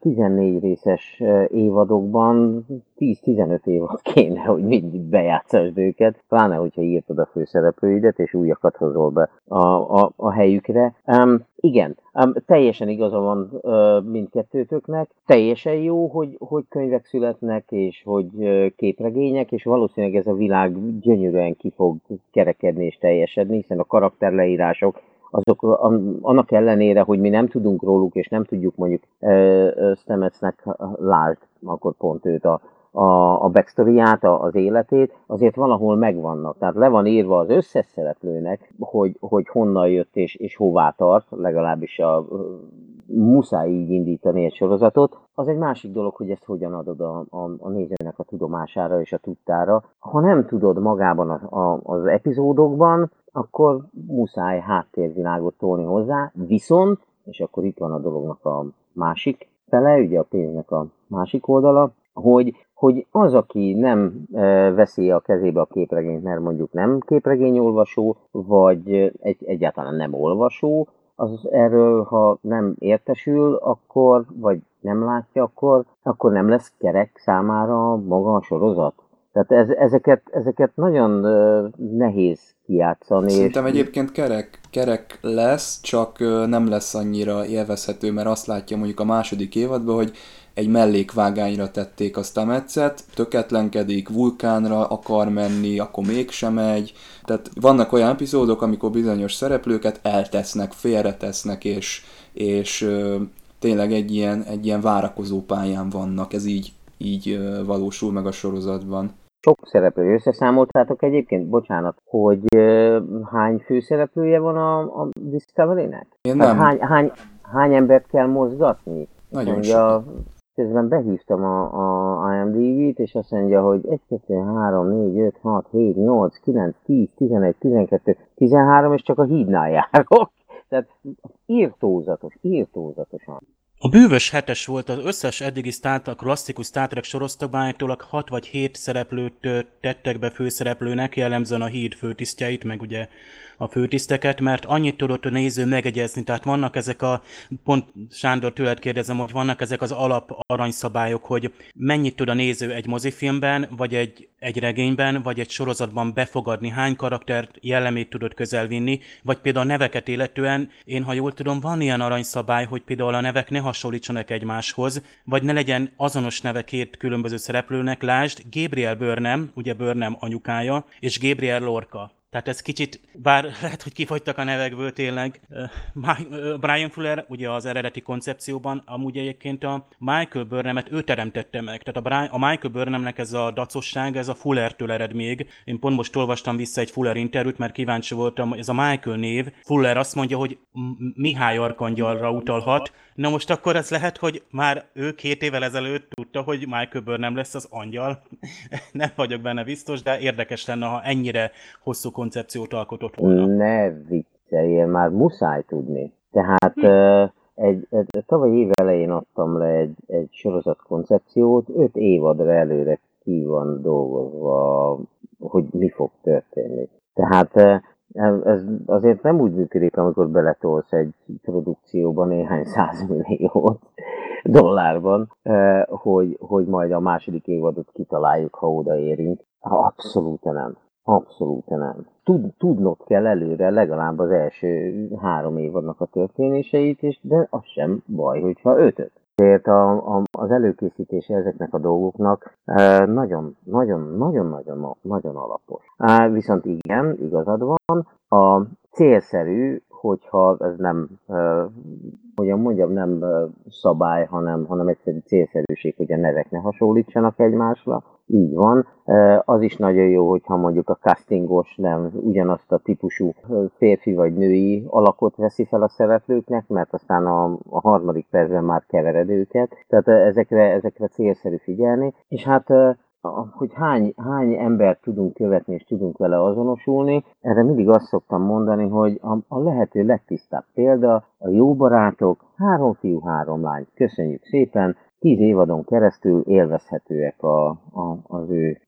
E: 14 részes évadokban 10-15 évad kéne, hogy mindig bejátszasd őket, pláne, hogyha írtad a főszereplőidet, és újakat hozol be a, a, a helyükre. Um, igen, um, teljesen igaza van uh, mindkettőtöknek. Teljesen jó, hogy, hogy könyvek születnek, és hogy uh, képregények, és valószínűleg ez a világ gyönyörűen ki fog kerekedni és teljesedni, hiszen a karakterleírások azok annak ellenére, hogy mi nem tudunk róluk, és nem tudjuk mondjuk Stemetsnek lásd, akkor pont őt a, a, a backstory-ját, az életét, azért valahol megvannak. Tehát le van írva az összes szereplőnek, hogy, hogy honnan jött és, és hová tart, legalábbis a, muszáj így indítani egy sorozatot. Az egy másik dolog, hogy ezt hogyan adod a, a, a nézőnek a tudomására és a tudtára. Ha nem tudod magában a, a, az epizódokban, akkor muszáj háttérvilágot tolni hozzá, viszont, és akkor itt van a dolognak a másik fele, ugye a pénznek a másik oldala, hogy, hogy az, aki nem e, veszi a kezébe a képregényt, mert mondjuk nem képregényolvasó, vagy egy, egyáltalán nem olvasó, az erről, ha nem értesül, akkor, vagy nem látja, akkor, akkor nem lesz kerek számára maga a sorozat. Tehát ez, ezeket, ezeket nagyon nehéz kijátszani.
C: Szerintem és... egyébként kerek, kerek lesz, csak nem lesz annyira élvezhető, mert azt látja mondjuk a második évadban, hogy egy mellékvágányra tették azt a meccet, töketlenkedik, vulkánra akar menni, akkor mégsem megy. Tehát vannak olyan epizódok, amikor bizonyos szereplőket eltesznek, félretesznek, és, és tényleg egy ilyen, egy ilyen várakozó pályán vannak. Ez így, így valósul meg a sorozatban.
E: Sok szereplő összeszámoltátok egyébként, bocsánat, hogy ö, hány főszereplője van a, a Discovery-nek?
C: Én nem.
E: Hát hány, hány, hány embert kell mozgatni?
C: Nagyon
E: mondja, közben behívtam a, a IMDb-t, és azt mondja, hogy 1, 2, 3, 4, 5, 6, 7, 8, 9, 10, 11, 12, 13, és csak a hídnál járok. Tehát írtózatos, írtózatosan.
G: A bűvös hetes volt az összes eddigi Star Trek, klasszikus Star Trek sorozatokban állítólag 6 vagy 7 szereplőt tettek be főszereplőnek, jellemzően a híd főtisztjeit, meg ugye a főtiszteket, mert annyit tudott a néző megegyezni, tehát vannak ezek a, pont Sándor tőled kérdezem, hogy vannak ezek az alap aranyszabályok, hogy mennyit tud a néző egy mozifilmben, vagy egy, egy regényben, vagy egy sorozatban befogadni, hány karaktert jellemét tudod közelvinni, vagy például a neveket illetően, én ha jól tudom, van ilyen aranyszabály, hogy például a nevek ne hasonlítsanak egymáshoz, vagy ne legyen azonos neve két különböző szereplőnek, lásd, Gabriel Burnham, ugye Burnham anyukája, és Gabriel Lorca. Tehát ez kicsit, bár lehet, hogy kifogytak a nevekből tényleg. Brian Fuller ugye az eredeti koncepcióban amúgy egyébként a Michael Burnhamet ő teremtette meg. Tehát a, Brian, a Michael Burnhamnek ez a dacosság, ez a Fullertől ered még. Én pont most olvastam vissza egy Fuller interjút, mert kíváncsi voltam, ez a Michael név. Fuller azt mondja, hogy Mihály Arkangyalra utalhat, Na most akkor ez lehet, hogy már ő két évvel ezelőtt tudta, hogy Michael nem lesz az angyal. nem vagyok benne biztos, de érdekes lenne, ha ennyire hosszú koncepciót alkotott volna.
E: Ne vicceljél, már muszáj tudni. Tehát hm. egy, egy, tavaly év elején adtam le egy, egy sorozat koncepciót, öt évadra előre ki van dolgozva, hogy mi fog történni. Tehát ez azért nem úgy működik, amikor beletolsz egy produkcióba néhány százmilliót dollárban, hogy, hogy majd a második évadot kitaláljuk, ha odaérünk. Abszolút nem. Abszolút nem. Tud, tudnod kell előre legalább az első három évadnak a történéseit, és de az sem baj, hogyha ötöt. Ezért a, a, az előkészítése ezeknek a dolgoknak nagyon-nagyon-nagyon-nagyon nagyon alapos. Viszont igen, igazad van, a célszerű, hogyha ez nem, hogyan mondjam, nem szabály, hanem, hanem egyszerű célszerűség, hogy a nevek ne hasonlítsanak egymásra, így van. Az is nagyon jó, hogyha mondjuk a castingos nem ugyanazt a típusú férfi vagy női alakot veszi fel a szereplőknek, mert aztán a, a harmadik percben már kevered őket. Tehát ezekre, ezekre célszerű figyelni. És hát hogy hány, hány embert tudunk követni és tudunk vele azonosulni, erre mindig azt szoktam mondani, hogy a, a lehető legtisztább példa a jó barátok, három fiú, három lány. Köszönjük szépen, tíz évadon keresztül élvezhetőek a, a, az ő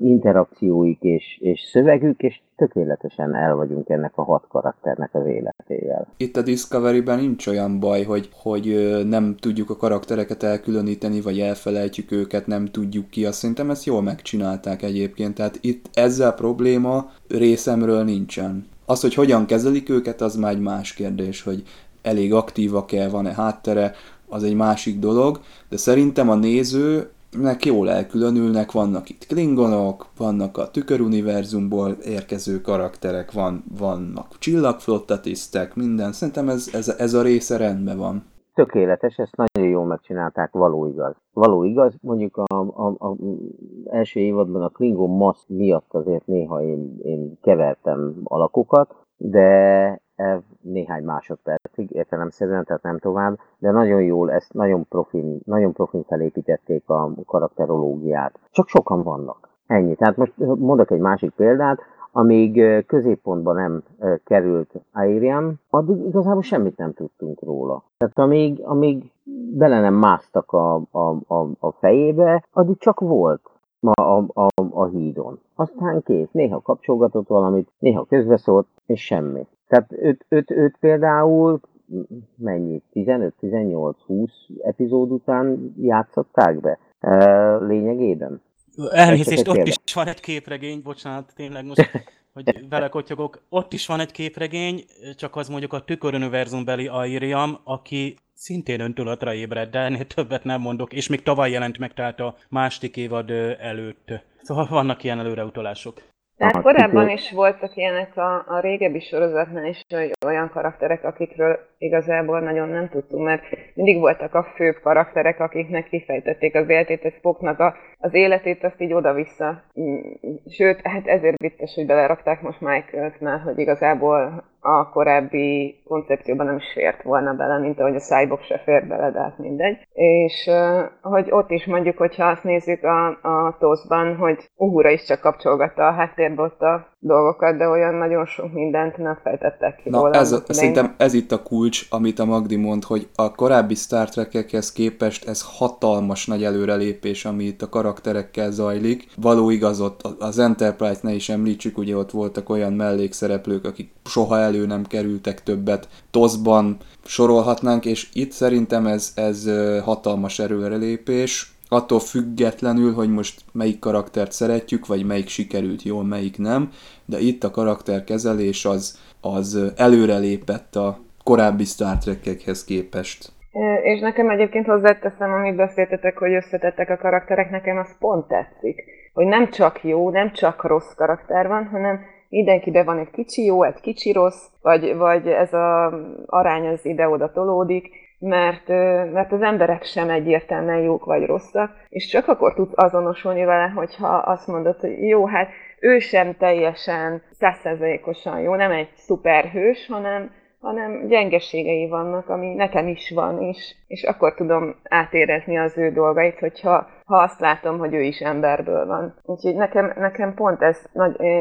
E: interakcióik és, és szövegük, és tökéletesen el vagyunk ennek a hat karakternek az életével.
C: Itt a Discovery-ben nincs olyan baj, hogy, hogy nem tudjuk a karaktereket elkülöníteni, vagy elfelejtjük őket, nem tudjuk ki. Azt szerintem ezt jól megcsinálták egyébként, tehát itt ezzel probléma részemről nincsen. Az, hogy hogyan kezelik őket, az már egy más kérdés, hogy elég aktívak-e, van-e háttere, az egy másik dolog, de szerintem a nézőnek jól elkülönülnek, vannak itt klingonok, vannak a tüköruniverzumból érkező karakterek, van, vannak csillagflottatisztek, minden. Szerintem ez, ez, ez a része rendben van.
E: Tökéletes, ezt nagyon jól megcsinálták, való igaz. Való igaz, mondjuk a, a, a első évadban a Klingon Masz miatt azért néha én, én kevertem alakokat, de néhány másodpercig értelemszerűen, tehát nem tovább, de nagyon jól, ezt nagyon profin, nagyon profin felépítették a karakterológiát. Csak sokan vannak. Ennyi. Tehát most mondok egy másik példát, amíg középpontba nem került Airiam, addig igazából semmit nem tudtunk róla. Tehát amíg, amíg bele nem másztak a, a, a, a fejébe, addig csak volt a, a, a, a hídon. Aztán kész, néha kapcsolgatott valamit, néha közbeszólt, és semmi. Tehát őt, őt, őt például mennyi, 15-18-20 epizód után játszották be lényegében?
G: Elnézést, ott is van egy képregény, bocsánat, tényleg most, hogy vele kotyogok. Ott is van egy képregény, csak az mondjuk a tüköruniverzum-beli Airiam, aki szintén öntudatra ébred, de ennél többet nem mondok, és még tavaly jelent meg, tehát a második évad előtt. Szóval vannak ilyen előreutalások.
F: Tehát korábban is voltak ilyenek a, a régebbi sorozatnál is olyan karakterek, akikről igazából nagyon nem tudtunk, mert mindig voltak a főbb karakterek, akiknek kifejtették az életét, ez Spocknak a, az életét, azt így oda-vissza. Sőt, hát ezért vicces, hogy belerakták most Michael-t, mert hogy igazából a korábbi koncepcióban nem is fért volna bele, mint ahogy a Cyborg se fér bele, de hát mindegy. És hogy ott is mondjuk, hogyha azt nézzük a, a TOSZ-ban, hogy Uhura is csak kapcsolgatta a háttérbe ott a dolgokat, de olyan nagyon sok mindent nem fejtettek ki
C: Na, róla. Ez, szerintem ez itt a kulcs, amit a Magdi mond, hogy a korábbi Star Trek-ekhez képest ez hatalmas nagy előrelépés, ami itt a karakterekkel zajlik. Való igazot az Enterprise ne is említsük, ugye ott voltak olyan mellékszereplők, akik soha elő nem kerültek többet. Tozban sorolhatnánk, és itt szerintem ez, ez hatalmas előrelépés attól függetlenül, hogy most melyik karaktert szeretjük, vagy melyik sikerült jól, melyik nem, de itt a karakterkezelés az, az előrelépett a korábbi Star Trek-ekhez képest.
F: És nekem egyébként hozzáteszem, amit beszéltetek, hogy összetettek a karakterek, nekem az pont tetszik. Hogy nem csak jó, nem csak rossz karakter van, hanem mindenkiben van egy kicsi jó, egy kicsi rossz, vagy, vagy ez az arány az ide-oda tolódik, mert, mert az emberek sem egyértelműen jók vagy rosszak, és csak akkor tudsz azonosulni vele, hogyha azt mondod, hogy jó, hát ő sem teljesen százszerzalékosan jó, nem egy szuperhős, hanem, hanem gyengeségei vannak, ami nekem is van, és, és akkor tudom átérezni az ő dolgait, hogyha ha azt látom, hogy ő is emberből van. Úgyhogy nekem, nekem pont ez,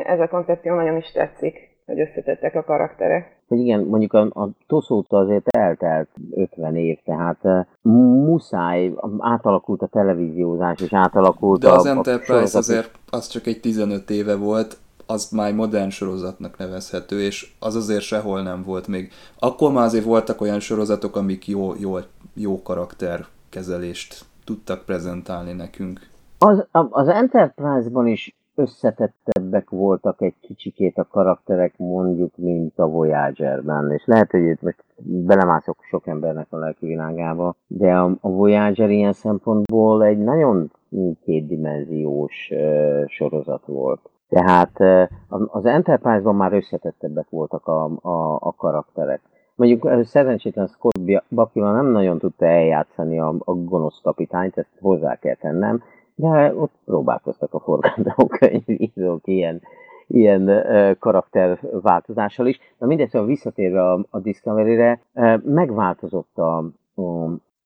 F: ez a koncepció nagyon is tetszik hogy összetettek a karakterek.
E: Hogy igen, mondjuk a, a toszóta azért eltelt 50 év, tehát muszáj, átalakult a televíziózás, és átalakult
C: De
E: a,
C: az Enterprise a azért az csak egy 15 éve volt, az már modern sorozatnak nevezhető, és az azért sehol nem volt még. Akkor már azért voltak olyan sorozatok, amik jó, jó, jó karakterkezelést tudtak prezentálni nekünk.
E: Az, az Enterprise-ban is összetettebbek voltak egy kicsikét a karakterek, mondjuk, mint a Voyager-ben. És lehet, hogy itt most belemászok sok embernek a lelki világába, de a, a Voyager ilyen szempontból egy nagyon kétdimenziós uh, sorozat volt. Tehát uh, az Enterprise-ban már összetettebbek voltak a, a, a karakterek. Mondjuk szerencsétlen Scott Bakula nem nagyon tudta eljátszani a, a gonosz kapitányt, ezt hozzá kell tennem, de ott próbálkoztak a forgatókönyvírók ilyen, ilyen karakterváltozással is. Na mindegy, szóval visszatérve a, a Discovery-re, megváltozott a,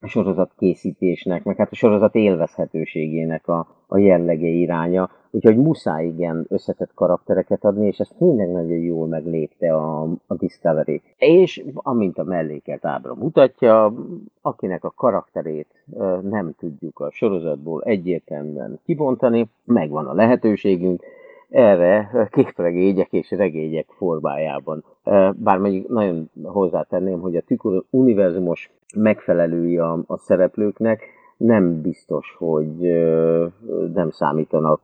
E: a sorozat készítésnek, meg hát a sorozat élvezhetőségének a, a jellege iránya, úgyhogy muszáj igen összetett karaktereket adni, és ezt tényleg nagyon jól meglépte a, a Discovery. És amint a mellékelt ábra mutatja, akinek a karakterét nem tudjuk a sorozatból egyértelműen kibontani, megvan a lehetőségünk, erre képregények és regények formájában. Bár mondjuk nagyon hozzátenném, hogy a tükör univerzumos megfelelői a, a szereplőknek nem biztos, hogy nem számítanak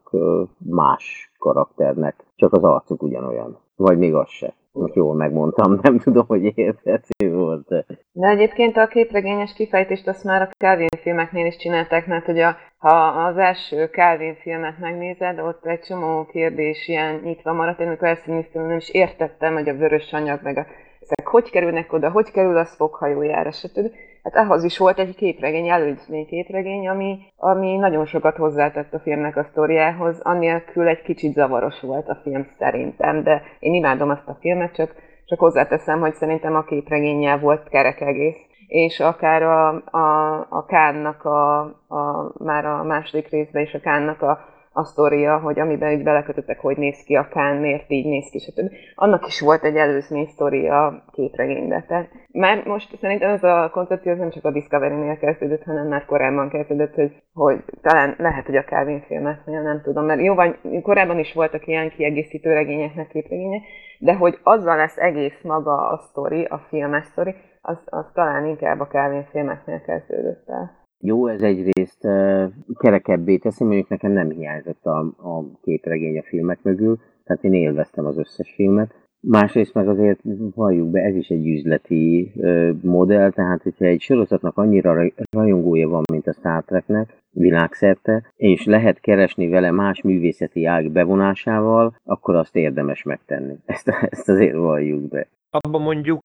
E: más karakternek, csak az arcuk ugyanolyan. Vagy még az se. Most jól megmondtam, nem tudom, hogy érthető volt.
F: De egyébként a képregényes kifejtést azt már a Calvin filmeknél is csinálták, mert hogy a, ha az első Calvin filmet megnézed, ott egy csomó kérdés ilyen nyitva maradt, én amikor ezt néztem, nem is értettem, hogy a vörös anyag, meg a, ezek hogy kerülnek oda, hogy kerül a foghajójára, stb. Hát ahhoz is volt egy képregény, előzmény képregény, ami, ami nagyon sokat hozzátett a filmnek a sztoriához, annélkül egy kicsit zavaros volt a film szerintem, de én imádom azt a filmet, csak, csak hozzáteszem, hogy szerintem a képregényel volt kerek egész. És akár a, a, a Kánnak a, a, már a második részben is a Kánnak a a sztoria, hogy amiben így belekötöttek, hogy néz ki a Kán, miért így néz ki, stb. Annak is volt egy előzmény sztoria a képregénybe. Tehát már most szerintem ez a koncepció nem csak a Discovery-nél kezdődött, hanem már korábban kezdődött, hogy, hogy talán lehet, hogy a Calvin filmet, nem tudom, mert jó, vagy korábban is voltak ilyen kiegészítő regényeknek képregények, de hogy azzal lesz egész maga a sztori, a filmes sztori, az, az talán inkább a Calvin filmeknél kezdődött el.
E: Jó, ez egyrészt kerekebbé teszi, mondjuk nekem nem hiányzott a, a képregény a filmek mögül, tehát én élveztem az összes filmet. Másrészt meg azért valljuk be, ez is egy üzleti ö, modell, tehát hogyha egy sorozatnak annyira rajongója van, mint a Star Treknek világszerte, és lehet keresni vele más művészeti ág bevonásával, akkor azt érdemes megtenni. Ezt, ezt azért valljuk be.
D: Abban mondjuk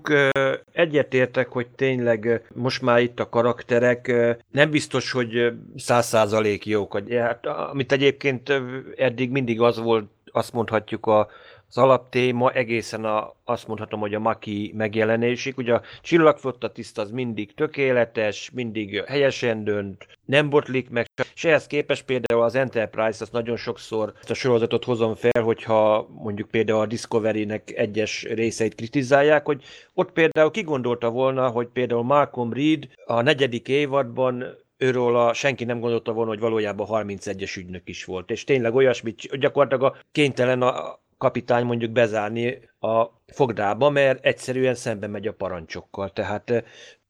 D: egyetértek, hogy tényleg most már itt a karakterek nem biztos, hogy száz százalék jók. Hát, amit egyébként eddig mindig az volt, azt mondhatjuk a az alaptéma egészen a, azt mondhatom, hogy a Maki megjelenésig. Ugye a csillagflotta tiszt az mindig tökéletes, mindig helyesen dönt, nem botlik meg, és ehhez képest például az Enterprise, azt nagyon sokszor ezt a sorozatot hozom fel, hogyha mondjuk például a Discovery-nek egyes részeit kritizálják, hogy ott például kigondolta volna, hogy például Malcolm Reed a negyedik évadban őről a, senki nem gondolta volna, hogy valójában 31-es ügynök is volt. És tényleg olyasmit, gyakorlatilag a kénytelen a, kapitány mondjuk bezárni a fogdába, mert egyszerűen szembe megy a parancsokkal. Tehát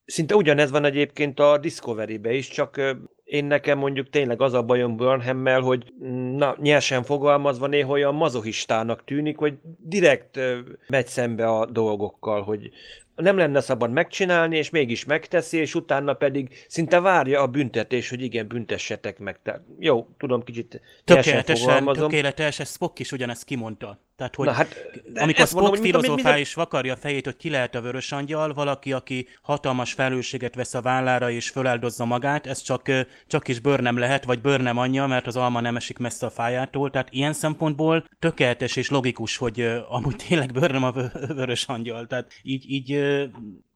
D: szinte ugyanez van egyébként a Discovery-be is, csak én nekem mondjuk tényleg az a bajom Burnhammel, hogy na, nyersen fogalmazva néha olyan mazohistának tűnik, hogy direkt megy szembe a dolgokkal, hogy nem lenne szabad megcsinálni, és mégis megteszi, és utána pedig szinte várja a büntetés, hogy igen, büntessetek meg. Tehát, jó, tudom, kicsit
G: Tökéletesen, tökéletes, ez Spock is ugyanezt kimondta. Tehát, hogy Na, hát, amikor Spock mondom, filozofál és vakarja a fejét, hogy ki lehet a vörös angyal, valaki, aki hatalmas felelősséget vesz a vállára és föláldozza magát, ez csak, csak is bőr nem lehet, vagy bőr nem anyja, mert az alma nem esik messze a fájától. Tehát ilyen szempontból tökéletes és logikus, hogy amúgy tényleg bőr nem a vörös angyal. Tehát így, így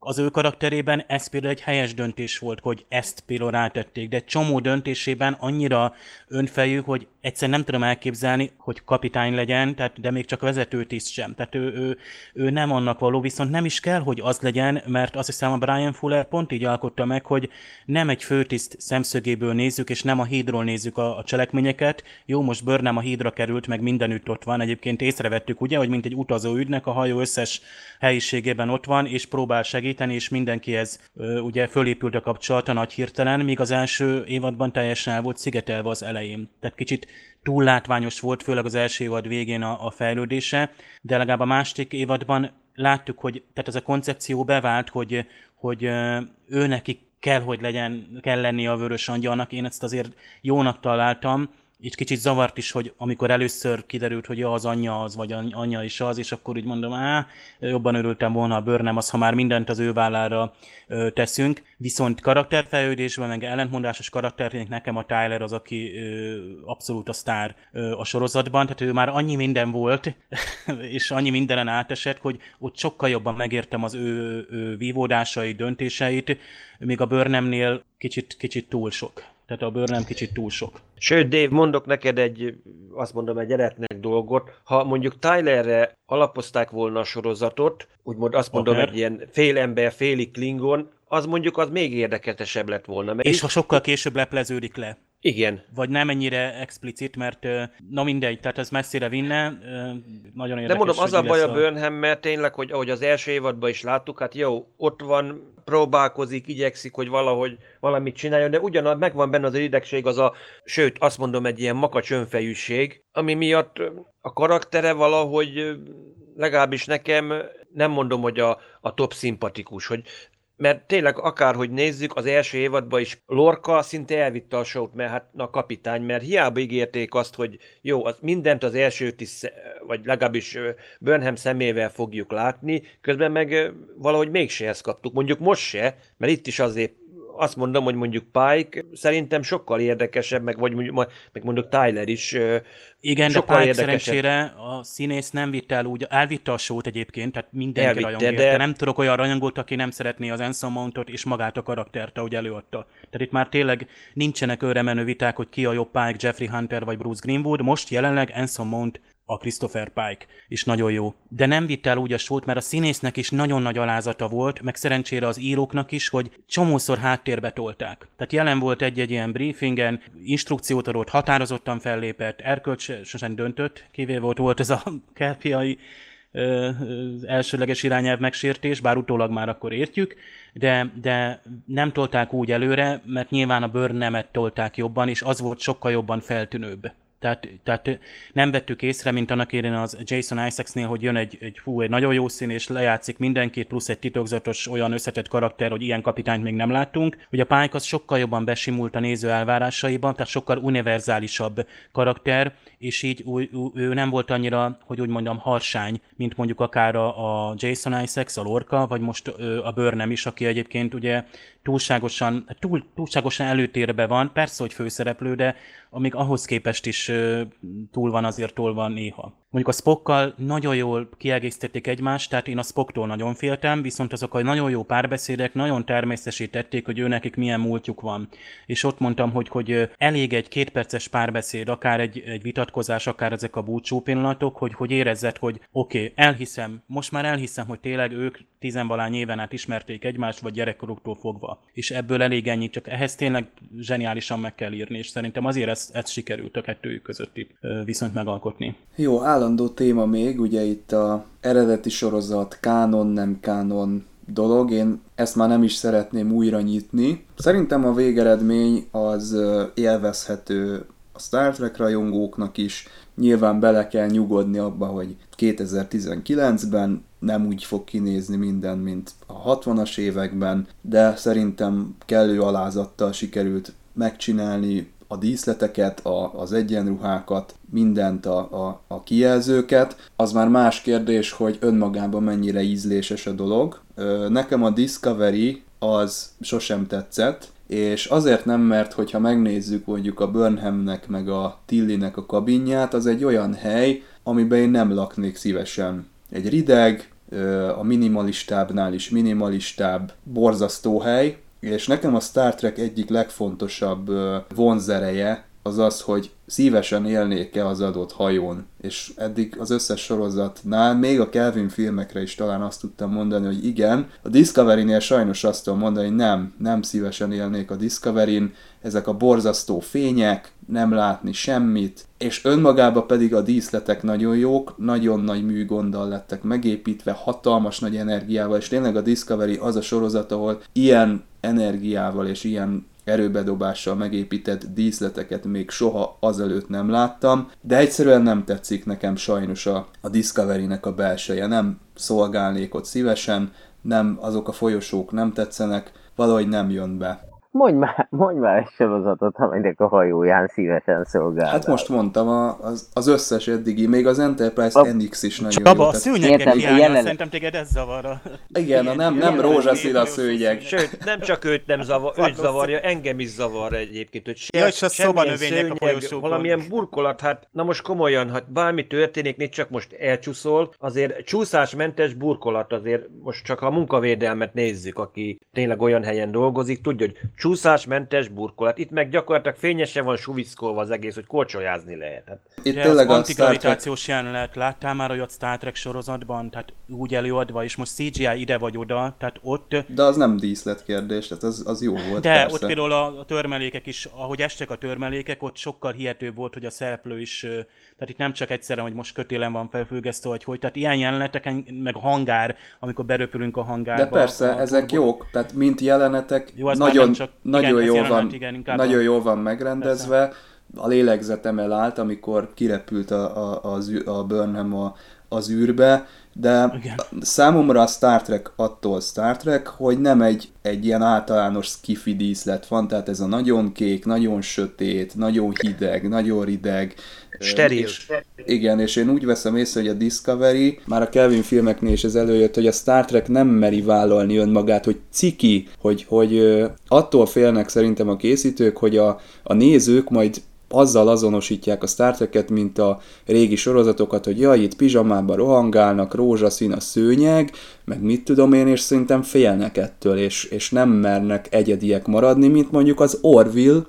G: az ő karakterében ez például egy helyes döntés volt, hogy ezt például rátették, de csomó döntésében annyira önfejű, hogy egyszer nem tudom elképzelni, hogy kapitány legyen, tehát, de még csak vezetőtiszt sem. Tehát ő, ő, ő, nem annak való, viszont nem is kell, hogy az legyen, mert azt hiszem a Brian Fuller pont így alkotta meg, hogy nem egy főtiszt szemszögéből nézzük, és nem a hídról nézzük a, a cselekményeket. Jó, most Bőr nem a hídra került, meg mindenütt ott van. Egyébként észrevettük, ugye, hogy mint egy utazó ügynek a hajó összes helyiségében ott van, és próbál segíteni, és mindenkihez ugye fölépült a kapcsolata nagy hirtelen, míg az első évadban teljesen el volt szigetelve az elején. Tehát kicsit túl látványos volt, főleg az első évad végén a, a fejlődése, de legalább a második évadban láttuk, hogy tehát ez a koncepció bevált, hogy, hogy ő neki kell, hogy legyen, kell lenni a vörös angyalnak. Én ezt azért jónak találtam, így kicsit zavart is, hogy amikor először kiderült, hogy az anyja az, vagy anyja is az, és akkor úgy mondom, á, jobban örültem volna a bőr nem az, ha már mindent az ő vállára ö, teszünk. Viszont karakterfejlődésben, meg ellentmondásos karakternek nekem a Tyler az, aki ö, abszolút a sztár ö, a sorozatban, tehát ő már annyi minden volt, és annyi mindenen átesett, hogy ott sokkal jobban megértem az ő, ő vívódásai, döntéseit, még a bőrnemnél kicsit, kicsit túl sok. Tehát a bőr nem kicsit túl sok.
D: Sőt, Dave, mondok neked egy, azt mondom, egy eretnek dolgot. Ha mondjuk Tylerre alapozták volna a sorozatot, úgymond azt mondom, okay. egy ilyen fél ember, félig klingon, az mondjuk az még érdekesebb lett volna.
G: Mert és ha sokkal később lepleződik le.
D: Igen.
G: Vagy nem ennyire explicit, mert na mindegy, tehát ez messzire vinne, nagyon érdekes.
D: De mondom, az a baj a Burnham, mert tényleg, hogy ahogy az első évadban is láttuk, hát jó, ott van, próbálkozik, igyekszik, hogy valahogy valamit csináljon, de ugyanaz megvan benne az idegség, az a, sőt, azt mondom, egy ilyen makacs önfejűség, ami miatt a karaktere valahogy legalábbis nekem nem mondom, hogy a, a top szimpatikus, hogy mert tényleg akárhogy nézzük, az első évadban is Lorca szinte elvitte a sót, mert hát a kapitány, mert hiába ígérték azt, hogy jó, az mindent az első is, vagy legalábbis Burnham szemével fogjuk látni, közben meg valahogy mégse ezt kaptuk. Mondjuk most se, mert itt is azért azt mondom, hogy mondjuk Pike szerintem sokkal érdekesebb, meg, vagy mondjuk, meg mondjuk Tyler is
G: Igen, de Pike szerencsére a színész nem vitte el úgy, elvitte a sót egyébként, tehát mindenki Elvitte, rajong de... Nem tudok olyan rajongot, aki nem szeretné az Anson Mountot és magát a karaktert, ahogy előadta. Tehát itt már tényleg nincsenek őre menő viták, hogy ki a jobb Pike, Jeffrey Hunter vagy Bruce Greenwood. Most jelenleg Anson Mount a Christopher Pike is nagyon jó. De nem vitt el úgy a sót, mert a színésznek is nagyon nagy alázata volt, meg szerencsére az íróknak is, hogy csomószor háttérbe tolták. Tehát jelen volt egy-egy ilyen briefingen, instrukciót adott, határozottan fellépett, erkölcsösen döntött, kivéve volt, volt ez a kelpiai elsőleges irányelv megsértés, bár utólag már akkor értjük, de, de nem tolták úgy előre, mert nyilván a bőr nemet tolták jobban, és az volt sokkal jobban feltűnőbb. Tehát, tehát nem vettük észre, mint annak érén az Jason Isaacsnél, hogy jön egy, egy, fú, egy nagyon jó szín, és lejátszik mindenkit, plusz egy titokzatos olyan összetett karakter, hogy ilyen kapitányt még nem láttunk. Ugye a Pike az sokkal jobban besimult a néző elvárásaiban, tehát sokkal univerzálisabb karakter, és így ő, ő nem volt annyira, hogy úgy mondjam, harsány, mint mondjuk akár a, a Jason Isaacs, a Lorca, vagy most a Burnham is, aki egyébként ugye túlságosan, túl, túlságosan előtérbe van, persze, hogy főszereplő, de amíg ahhoz képest is túl van azért tolva néha. Mondjuk a Spockkal nagyon jól kiegészítették egymást, tehát én a Spocktól nagyon féltem, viszont azok a nagyon jó párbeszédek nagyon természetesítették, hogy ő nekik milyen múltjuk van. És ott mondtam, hogy, hogy elég egy kétperces párbeszéd, akár egy, egy vitatkozás, akár ezek a búcsú pillanatok, hogy, hogy érezzed, hogy oké, okay, elhiszem, most már elhiszem, hogy tényleg ők tizenvalány éven át ismerték egymást, vagy gyerekkoruktól fogva. És ebből elég ennyi, csak ehhez tényleg zseniálisan meg kell írni, és szerintem azért ez, ez sikerült a kettőjük közötti viszont megalkotni.
C: Jó, állandó téma még, ugye itt a eredeti sorozat, kánon, nem kánon dolog, én ezt már nem is szeretném újra nyitni. Szerintem a végeredmény az élvezhető a Star Trek rajongóknak is, nyilván bele kell nyugodni abba, hogy 2019-ben nem úgy fog kinézni minden, mint a 60-as években, de szerintem kellő alázattal sikerült megcsinálni a díszleteket, a, az egyenruhákat, mindent, a, a, a kijelzőket. Az már más kérdés, hogy önmagában mennyire ízléses a dolog. Nekem a Discovery az sosem tetszett, és azért nem, mert hogyha megnézzük mondjuk a Burnhamnek meg a Tillinek a kabinját, az egy olyan hely, amiben én nem laknék szívesen. Egy rideg, a minimalistábbnál is minimalistább, borzasztó hely, és nekem a Star Trek egyik legfontosabb vonzereje az az, hogy szívesen élnék-e az adott hajón. És eddig az összes sorozatnál, még a Kelvin filmekre is talán azt tudtam mondani, hogy igen. A Discovery-nél sajnos azt tudom mondani, hogy nem, nem szívesen élnék a Discovery-n. Ezek a borzasztó fények, nem látni semmit, és önmagában pedig a díszletek nagyon jók, nagyon nagy műgonddal lettek megépítve, hatalmas nagy energiával, és tényleg a Discovery az a sorozat, ahol ilyen energiával és ilyen erőbedobással megépített díszleteket még soha azelőtt nem láttam, de egyszerűen nem tetszik nekem sajnos a, a Discovery-nek a belseje, nem szolgálnék ott szívesen, nem, azok a folyosók nem tetszenek, valahogy nem jön be.
E: Mondj már, mondj már egy sorozatot, amelynek a hajóján szívesen szolgál.
C: Hát most mondtam, a, az, az összes eddigi, még az Enterprise a, NX is nagyon
G: Csaba, jó. a szőnyegek hiánya, jelen... szerintem téged ez zavar.
C: Igen, a nem, nem rózsaszín a szőnyeg.
D: Sőt, nem csak őt nem zavar, őt zavarja, engem is zavar egyébként, hogy
G: ja, és a szobanövények a folyosókon.
D: Valamilyen burkolat, hát na most komolyan, hát bármi történik, nincs csak most elcsúszol, azért csúszásmentes burkolat azért, most csak a munkavédelmet nézzük, aki tényleg olyan helyen dolgozik, tudja, hogy csúszásmentes burkolat. Itt meg gyakorlatilag fényesen van suviszkolva az egész, hogy korcsolyázni lehet. Hát.
G: Itt tényleg az antigravitációs Trek... jelenet, láttál már olyat Star Trek sorozatban, tehát úgy előadva, és most CGI ide vagy oda, tehát ott...
C: De az nem díszletkérdés, tehát az, az jó volt
G: De persze. ott például a törmelékek is, ahogy estek a törmelékek, ott sokkal hihetőbb volt, hogy a szereplő is, tehát itt nem csak egyszerűen, hogy most kötélen van felfüggesztő, vagy hogy, tehát ilyen jeleneteken, meg a hangár, amikor beröpülünk a hangárba.
C: De persze, a, ezek a jók, tehát mint jelenetek, jó, nagyon, csak nagyon, igen, jól van, igen, nagyon jól van megrendezve. Persze. A lélegzetem elállt, amikor kirepült a, a, a, a Burnham a, az űrbe, de Igen. számomra a Star Trek attól Star Trek, hogy nem egy, egy ilyen általános skifi díszlet van, tehát ez a nagyon kék, nagyon sötét, nagyon hideg, nagyon rideg,
D: Steril.
C: És, igen, és én úgy veszem észre, hogy a Discovery, már a Kelvin filmeknél is ez előjött, hogy a Star Trek nem meri vállalni önmagát, hogy ciki, hogy, hogy attól félnek szerintem a készítők, hogy a, a nézők majd azzal azonosítják a Star Trek-et, mint a régi sorozatokat, hogy jaj, itt pizsamában rohangálnak, rózsaszín a szőnyeg, meg mit tudom én, és szerintem félnek ettől, és, és nem mernek egyediek maradni, mint mondjuk az Orville,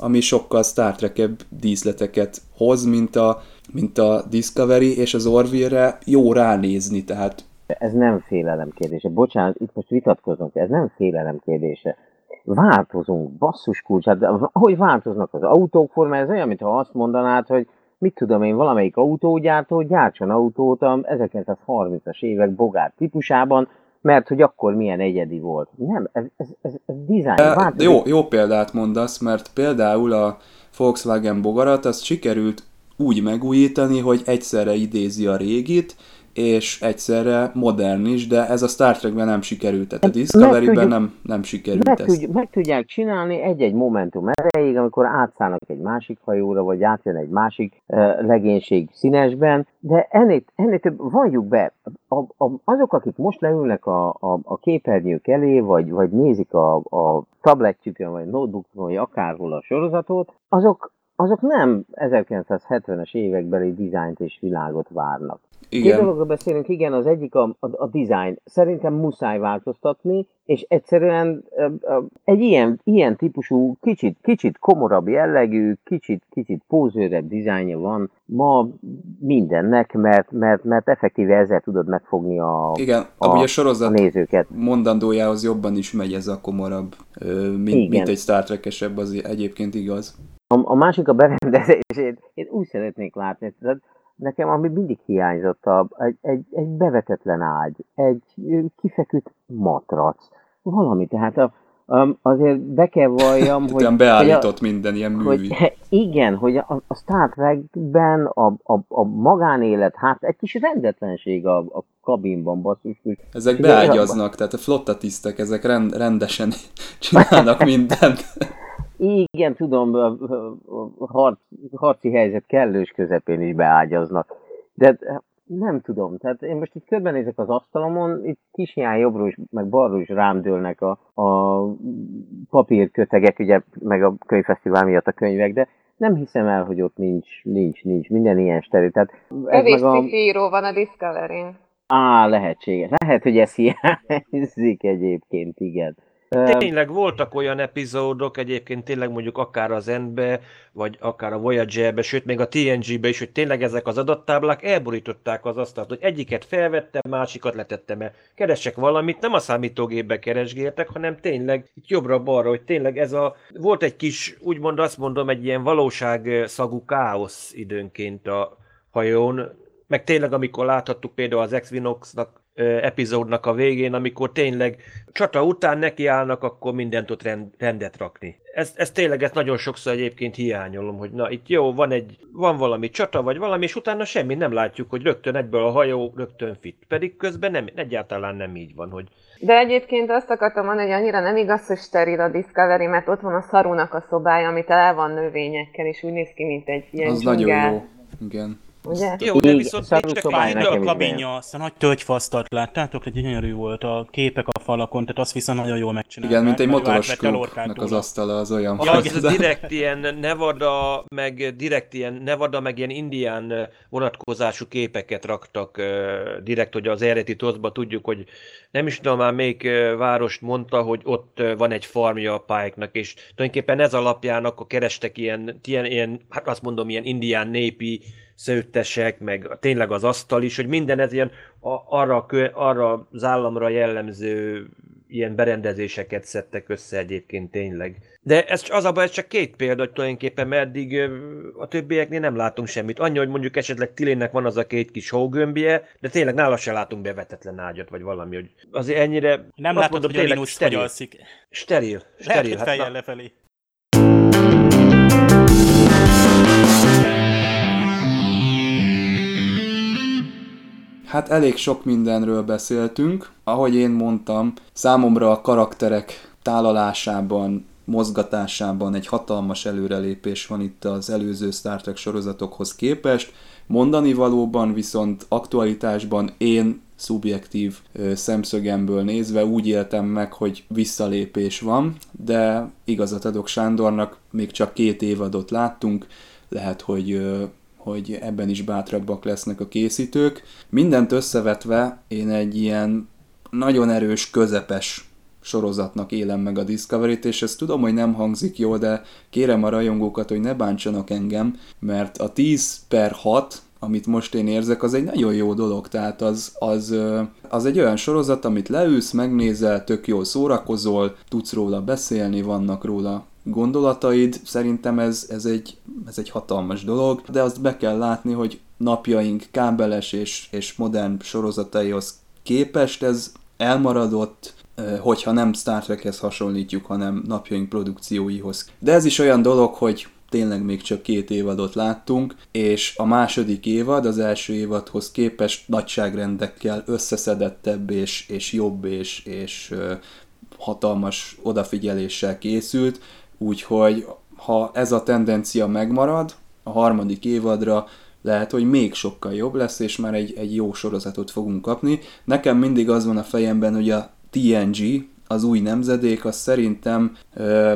C: ami sokkal Star trek díszleteket hoz, mint a, mint a Discovery, és az Orville-re jó ránézni, tehát
E: ez nem félelem kérdése. Bocsánat, itt most vitatkozunk, ez nem félelem kérdése. Változunk, basszus kulcsát, de ahogy változnak az autók formája, ez olyan, mintha azt mondanád, hogy mit tudom én, valamelyik autógyártó gyártson autót a 1930-as évek bogár típusában, mert hogy akkor milyen egyedi volt. Nem, ez, ez, ez, ez design.
C: De, de jó, jó példát mondasz, mert például a Volkswagen bogarat azt sikerült úgy megújítani, hogy egyszerre idézi a régit, és egyszerre modern is, de ez a Star Trekben nem sikerült, tehát a Discovery-ben nem, nem sikerült
E: meg,
C: ez.
E: Tudj, meg tudják csinálni egy-egy momentum erejéig, amikor átszállnak egy másik hajóra, vagy átjön egy másik uh, legénység színesben, de ennél, ennél több, valljuk be, a, a, azok, akik most leülnek a, a, a képernyők elé, vagy, vagy nézik a, a tabletjükön, vagy notebookon, vagy akárhol a sorozatot, azok, azok nem 1970-es évekbeli dizájnt és világot várnak. Igen. Két dologról beszélünk, igen, az egyik a, a, a design. Szerintem muszáj változtatni, és egyszerűen egy ilyen, ilyen típusú, kicsit, kicsit komorabb jellegű, kicsit, kicsit pózőrebb dizájnja van ma mindennek, mert, mert, mert effektíve ezzel tudod megfogni a,
C: igen, a, a sorozat
E: a nézőket.
C: mondandójához jobban is megy ez a komorabb, mint, mint egy Star Trek-esebb, az egyébként igaz.
E: A, a másik a berendezés, én, én úgy szeretnék látni, tehát nekem ami mindig hiányzott, a, egy, egy, egy bevetetlen ágy, egy kifeküdt matrac, valami, tehát a, Um, azért be kell valljam, hogy...
C: Olyan beállított hogy a, minden ilyen művi.
E: Hogy, igen, hogy a, a Star Trekben a, a, a magánélet, hát egy kis rendetlenség a, a kabinban, basszus.
C: Ezek beágyaznak, tehát a flotta tisztek, ezek rend, rendesen csinálnak mindent.
E: Igen, tudom, a harc, harci helyzet kellős közepén is beágyaznak. De nem tudom, tehát én most itt körbenézek az asztalomon, itt kis hiány jobbról is, meg balról is rám dőlnek a, a papírkötegek, ugye, meg a könyvfesztivál miatt a könyvek, de nem hiszem el, hogy ott nincs, nincs, nincs minden ilyen steril. Tehát
F: ez meg a... író van a Discovery-n.
E: Á, lehetséges. Lehet, hogy ez hiányzik egyébként, igen.
D: Tényleg voltak olyan epizódok, egyébként tényleg mondjuk akár az Endbe, vagy akár a Voyager-be, sőt még a TNG-be is, hogy tényleg ezek az adattáblák elborították az asztalt, hogy egyiket felvettem, másikat letettem el. Keresek valamit, nem a számítógépbe keresgéltek, hanem tényleg itt jobbra-balra, hogy tényleg ez a... Volt egy kis, úgymond azt mondom, egy ilyen valóság szagú káosz időnként a hajón, meg tényleg, amikor láthattuk például az Exvinoxnak epizódnak a végén, amikor tényleg csata után nekiállnak, akkor mindent ott rend, rendet rakni. Ez, ez tényleg, ezt nagyon sokszor egyébként hiányolom, hogy na itt jó, van egy, van valami csata, vagy valami, és utána semmi nem látjuk, hogy rögtön egyből a hajó rögtön fit. Pedig közben nem, egyáltalán nem így van, hogy
F: de egyébként azt akartam mondani, hogy annyira nem igaz, hogy steril a Discovery, mert ott van a szarunak a szobája, amit el van növényekkel, és úgy néz ki, mint egy ilyen
C: Az dzsungel. nagyon jó, igen.
F: Ugye?
G: Jó, de viszont nincs a kabinja, azt a nagy tölgyfasztat láttátok, egy gyönyörű volt a képek a falakon, tehát azt viszont nagyon jól megcsinálták.
C: Igen, mint egy motoros klubnak az asztala az olyan.
D: Ja, ez a direkt ilyen Nevada, meg direkt ilyen Nevada, meg ilyen indián vonatkozású képeket raktak direkt, hogy az eredeti toszba tudjuk, hogy nem is tudom már melyik várost mondta, hogy ott van egy farmja a pályáknak, és tulajdonképpen ez alapján akkor kerestek ilyen, ilyen, ilyen hát azt mondom, ilyen indián népi szőttesek, meg tényleg az asztal is, hogy minden ez ilyen arra, arra az államra jellemző ilyen berendezéseket szedtek össze egyébként tényleg. De ez az a baj, ez csak két példa, hogy tulajdonképpen meddig a többieknél nem látunk semmit. Annyi, hogy mondjuk esetleg Tilének van az a két kis hógömbje, de tényleg nála se látunk bevetetlen ágyat, vagy valami, hogy azért ennyire...
G: Nem látod, mondom, hogy a Linus steril. hogy alszik.
D: Steril.
G: steril. Lehet, hát, lefelé.
C: Hát elég sok mindenről beszéltünk. Ahogy én mondtam, számomra a karakterek tálalásában, mozgatásában egy hatalmas előrelépés van itt az előző Star Trek sorozatokhoz képest. Mondani valóban viszont aktualitásban én szubjektív szemszögemből nézve úgy éltem meg, hogy visszalépés van, de igazat adok Sándornak, még csak két évadot láttunk, lehet, hogy hogy ebben is bátrabbak lesznek a készítők. Mindent összevetve én egy ilyen nagyon erős, közepes sorozatnak élem meg a Discovery-t, és ezt tudom, hogy nem hangzik jól, de kérem a rajongókat, hogy ne bántsanak engem, mert a 10 per 6, amit most én érzek, az egy nagyon jó dolog, tehát az, az, az egy olyan sorozat, amit leülsz, megnézel, tök jól szórakozol, tudsz róla beszélni, vannak róla gondolataid, szerintem ez, ez, egy, ez egy hatalmas dolog, de azt be kell látni, hogy napjaink kábeles és, és modern sorozataihoz képest ez elmaradott, hogyha nem Star Trekhez hasonlítjuk, hanem napjaink produkcióihoz. De ez is olyan dolog, hogy tényleg még csak két évadot láttunk, és a második évad az első évadhoz képest nagyságrendekkel összeszedettebb és, és jobb és, és hatalmas odafigyeléssel készült, úgyhogy ha ez a tendencia megmarad, a harmadik évadra lehet, hogy még sokkal jobb lesz, és már egy, egy jó sorozatot fogunk kapni. Nekem mindig az van a fejemben, hogy a TNG, az új nemzedék, az szerintem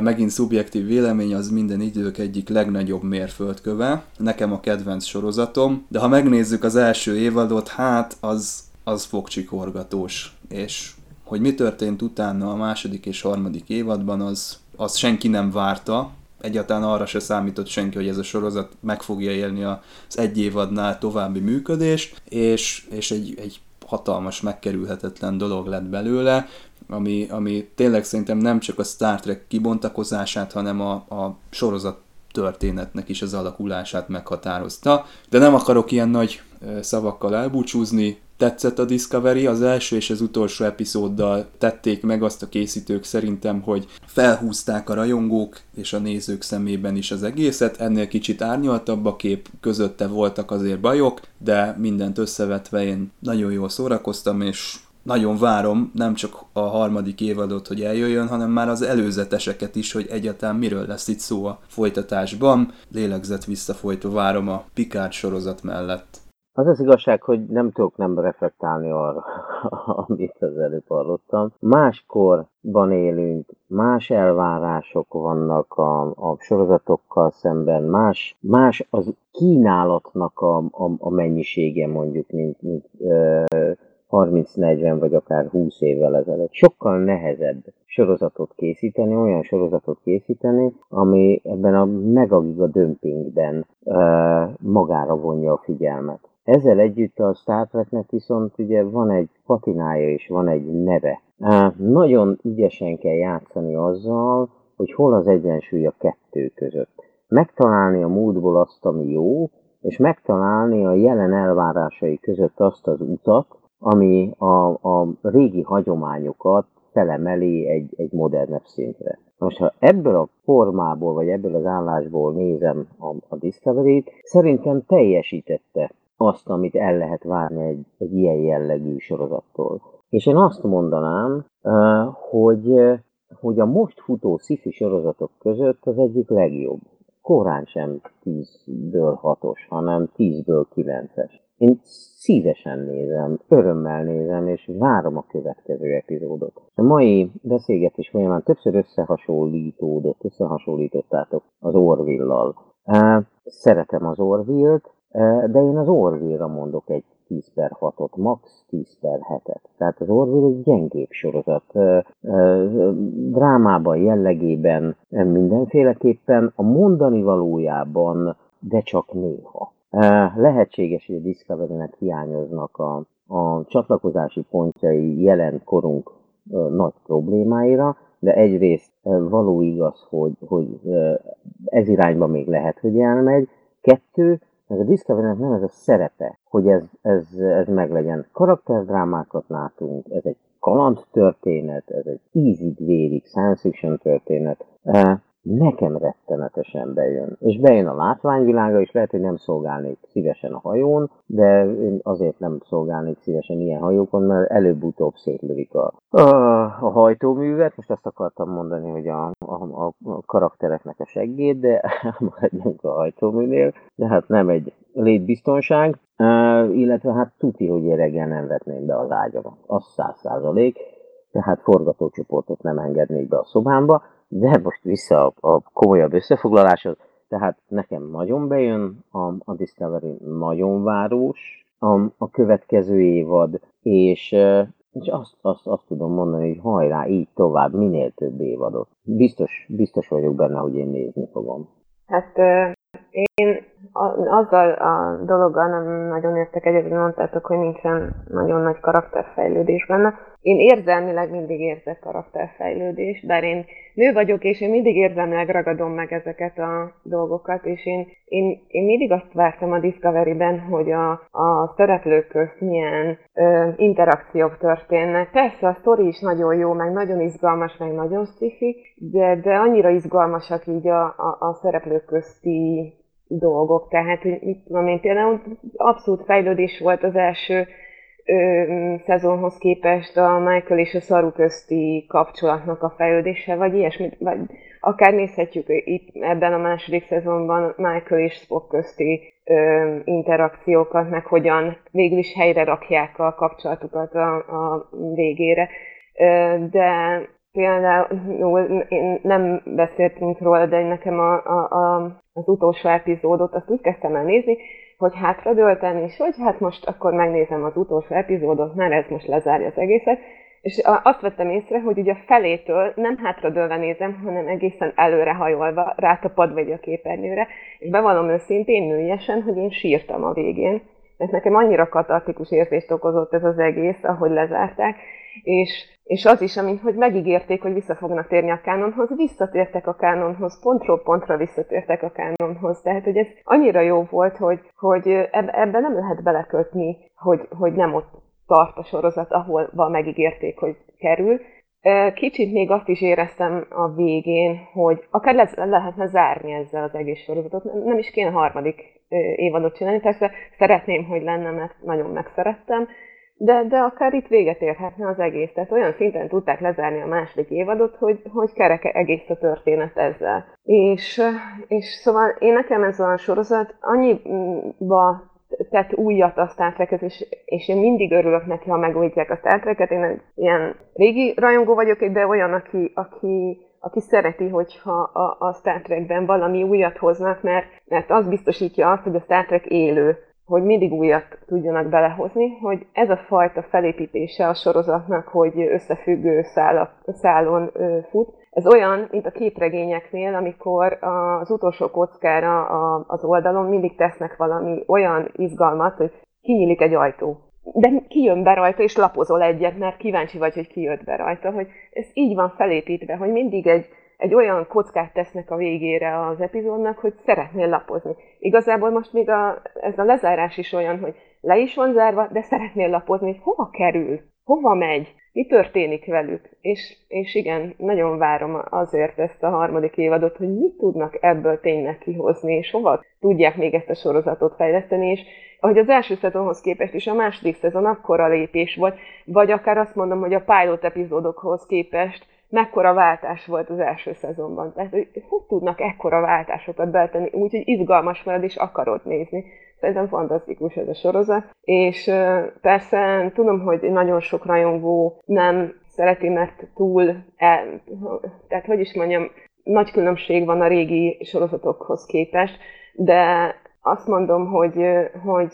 C: megint szubjektív vélemény, az minden idők egyik legnagyobb mérföldköve. Nekem a kedvenc sorozatom, de ha megnézzük az első évadot, hát az, az fogcsikorgatós. És hogy mi történt utána a második és harmadik évadban, az, az senki nem várta, egyáltalán arra se számított senki, hogy ez a sorozat meg fogja élni az egy évadnál további működést, és, és egy, egy hatalmas, megkerülhetetlen dolog lett belőle, ami, ami tényleg szerintem nem csak a Star Trek kibontakozását, hanem a, a sorozat történetnek is az alakulását meghatározta. De nem akarok ilyen nagy szavakkal elbúcsúzni, tetszett a Discovery, az első és az utolsó epizóddal tették meg azt a készítők szerintem, hogy felhúzták a rajongók és a nézők szemében is az egészet, ennél kicsit árnyaltabb a kép, közötte voltak azért bajok, de mindent összevetve én nagyon jól szórakoztam, és nagyon várom nem csak a harmadik évadot, hogy eljöjjön, hanem már az előzeteseket is, hogy egyáltalán miről lesz itt szó a folytatásban. Lélegzett visszafolytva várom a Picard sorozat mellett.
E: Az az igazság, hogy nem tudok nem reflektálni arra, amit az előbb hallottam. Máskorban élünk, más elvárások vannak a, a sorozatokkal szemben, más, más az kínálatnak a, a, a mennyisége mondjuk, mint, mint ö, 30-40 vagy akár 20 évvel ezelőtt. Sokkal nehezebb sorozatot készíteni, olyan sorozatot készíteni, ami ebben a megagiga dömpingben uh, magára vonja a figyelmet. Ezzel együtt a Star Treknek viszont ugye van egy patinája és van egy neve. Nagyon ügyesen kell játszani azzal, hogy hol az egyensúly a kettő között. Megtalálni a múltból azt, ami jó, és megtalálni a jelen elvárásai között azt az utat, ami a, a régi hagyományokat felemeli egy, egy modernebb szintre. Most, ha ebből a formából, vagy ebből az állásból nézem a, a Discovery-t, szerintem teljesítette azt, amit el lehet várni egy, egy ilyen jellegű sorozattól. És én azt mondanám, hogy, hogy a most futó sci sorozatok között az egyik legjobb. Korán sem 10-ből 6-os, hanem 10-ből 9-es. Én szívesen nézem, örömmel nézem, és várom a következő epizódot. A mai beszélgetés folyamán többször összehasonlítódott, összehasonlítottátok az Orville-lal. Szeretem az Orville-t, de én az Orville-ra mondok egy 10 per 6-ot, max 10 per 7-et. Tehát az Orville egy gyengébb sorozat. Drámában, jellegében mindenféleképpen, a mondani valójában, de csak néha. Lehetséges, hogy a Discovery-nek hiányoznak a, a csatlakozási pontjai jelen korunk nagy problémáira, de egyrészt való igaz, hogy, hogy ez irányba még lehet, hogy elmegy. Kettő, ez a discovery nem ez a szerepe, hogy ez, ez, ez meglegyen. Karakterdrámákat látunk, ez egy kaland történet, ez egy ízig-vérig science fiction történet nekem rettenetesen bejön. És bejön a látványvilága, és lehet, hogy nem szolgálnék szívesen a hajón, de én azért nem szolgálnék szívesen ilyen hajókon, mert előbb-utóbb szétlövik a, a, a hajtóművet. Most azt akartam mondani, hogy a, a, a karaktereknek a seggét, de maradjunk a hajtóműnél. De hát nem egy létbiztonság, illetve hát tuti, hogy én reggel nem vetném be az ágyamat. Az száz százalék, tehát forgatócsoportot nem engednék be a szobámba de most vissza a, a komolyabb összefoglaláshoz, tehát nekem nagyon bejön a, a Discovery, nagyon várós a, a következő évad, és, és azt, azt, azt tudom mondani, hogy hajrá, így tovább, minél több évadot. Biztos, biztos vagyok benne, hogy én nézni fogom.
F: Hát én azzal a dologgal nem nagyon értek egyet, hogy mondtátok, hogy nincsen nagyon nagy karakterfejlődés benne. Én érzelmileg mindig érzek karakterfejlődést, bár én nő vagyok, és én mindig érzemleg ragadom meg ezeket a dolgokat, és én, én, én mindig azt vártam a Discovery-ben, hogy a, a szereplők közt milyen ö, interakciók történnek. Persze a sztori is nagyon jó, meg nagyon izgalmas, meg nagyon szifi, de, de annyira izgalmasak így a, a, a szereplők közti dolgok. Tehát, hogy mit tudom én, például abszolút fejlődés volt az első ö, szezonhoz képest a Michael és a Saru közti kapcsolatnak a fejlődése, vagy ilyesmit, vagy akár nézhetjük itt ebben a második szezonban Michael és Spock közti ö, interakciókat, meg hogyan végül is helyre rakják a kapcsolatukat a, a végére. Ö, de például én nem beszéltünk róla, de nekem a, a, a, az utolsó epizódot azt úgy kezdtem el nézni, hogy hátradőltem, és hogy hát most akkor megnézem az utolsó epizódot, mert ez most lezárja az egészet, és azt vettem észre, hogy ugye felétől nem hátradőlve nézem, hanem egészen előre hajolva, rátapadva egy a képernyőre, és bevallom őszintén nőjesen, hogy én sírtam a végén, mert nekem annyira katartikus érzést okozott ez az egész, ahogy lezárták, és, és az is, amint hogy megígérték, hogy vissza fognak térni a kánonhoz, visszatértek a kánonhoz, pontról pontra visszatértek a kánonhoz. Tehát, hogy ez annyira jó volt, hogy, hogy ebben nem lehet belekötni, hogy, hogy nem ott tart a sorozat, ahol megígérték, hogy kerül. Kicsit még azt is éreztem a végén, hogy akár le, lehetne zárni ezzel az egész sorozatot. Nem is kéne harmadik évadot csinálni. Persze szeretném, hogy lenne, mert nagyon megszerettem, de, de akár itt véget érhetne az egész. Tehát olyan szinten tudták lezárni a második évadot, hogy, hogy kereke egész a történet ezzel. És, és szóval én nekem ez a sorozat annyiba tett újat a Star Trek-et, és, és én mindig örülök neki, ha megújítják a Star Trek-et. Én egy ilyen régi rajongó vagyok, de olyan, aki, aki, aki szereti, hogyha a, a Star Trekben valami újat hoznak, mert, mert az biztosítja azt, hogy a Star Trek élő hogy mindig újat tudjanak belehozni, hogy ez a fajta felépítése a sorozatnak, hogy összefüggő szálak, szálon fut, ez olyan, mint a képregényeknél, amikor az utolsó kockára az oldalon mindig tesznek valami olyan izgalmat, hogy kinyílik egy ajtó. De kijön be rajta, és lapozol egyet, mert kíváncsi vagy, hogy ki jött be rajta. Hogy ez így van felépítve, hogy mindig egy, egy olyan kockát tesznek a végére az epizódnak, hogy szeretnél lapozni. Igazából most még a, ez a lezárás is olyan, hogy le is van zárva, de szeretnél lapozni, hogy hova kerül, hova megy, mi történik velük. És, és igen, nagyon várom azért ezt a harmadik évadot, hogy mit tudnak ebből tényleg kihozni, és hova tudják még ezt a sorozatot fejleszteni, és ahogy az első szezonhoz képest is a második szezon akkora lépés volt, vagy akár azt mondom, hogy a pilot epizódokhoz képest mekkora váltás volt az első szezonban. Tehát, hogy hogy tudnak ekkora váltásokat beletenni, úgyhogy izgalmas marad és akarod nézni. Szerintem fantasztikus ez a sorozat. És persze tudom, hogy nagyon sok rajongó nem szereti, mert túl, el, tehát hogy is mondjam, nagy különbség van a régi sorozatokhoz képest, de azt mondom, hogy, hogy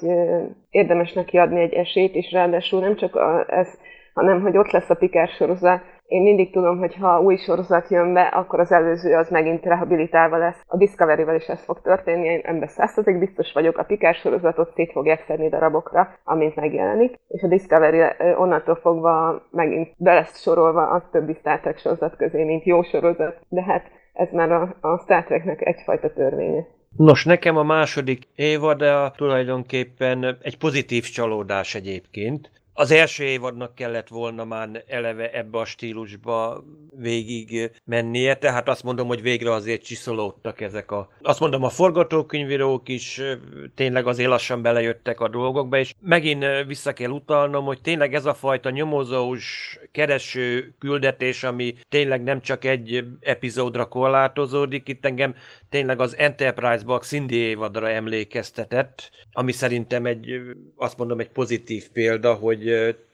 F: érdemes neki adni egy esélyt, és ráadásul nem csak a, ez, hanem hogy ott lesz a Pikár sorozat, én mindig tudom, hogy ha új sorozat jön be, akkor az előző az megint rehabilitálva lesz. A Discovery-vel is ez fog történni, én ebben százszerzék biztos vagyok, a Pikár sorozatot szét fogják szedni darabokra, amint megjelenik, és a Discovery onnantól fogva megint be lesz sorolva a többi Star Trek sorozat közé, mint jó sorozat, de hát ez már a, a Star Treknek egyfajta törvénye.
D: Nos, nekem a második évad tulajdonképpen egy pozitív csalódás egyébként az első évadnak kellett volna már eleve ebbe a stílusba végig mennie, tehát azt mondom, hogy végre azért csiszolódtak ezek a... Azt mondom, a forgatókönyvírók is tényleg azért lassan belejöttek a dolgokba, és megint vissza kell utalnom, hogy tényleg ez a fajta nyomozós, kereső küldetés, ami tényleg nem csak egy epizódra korlátozódik, itt engem tényleg az Enterprise-ba a Cindy évadra emlékeztetett, ami szerintem egy, azt mondom, egy pozitív példa, hogy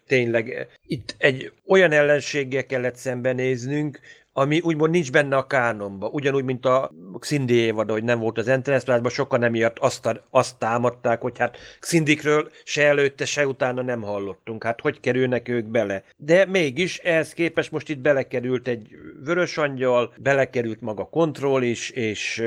D: tényleg itt egy olyan ellenséggel kellett szembenéznünk, ami úgymond nincs benne a kánonba. Ugyanúgy, mint a Xindi évad, hogy nem volt az Enterprise-ban, sokan emiatt azt, azt támadták, hogy hát Xindikről se előtte, se utána nem hallottunk. Hát hogy kerülnek ők bele? De mégis ehhez képest most itt belekerült egy vörös angyal, belekerült maga kontroll is, és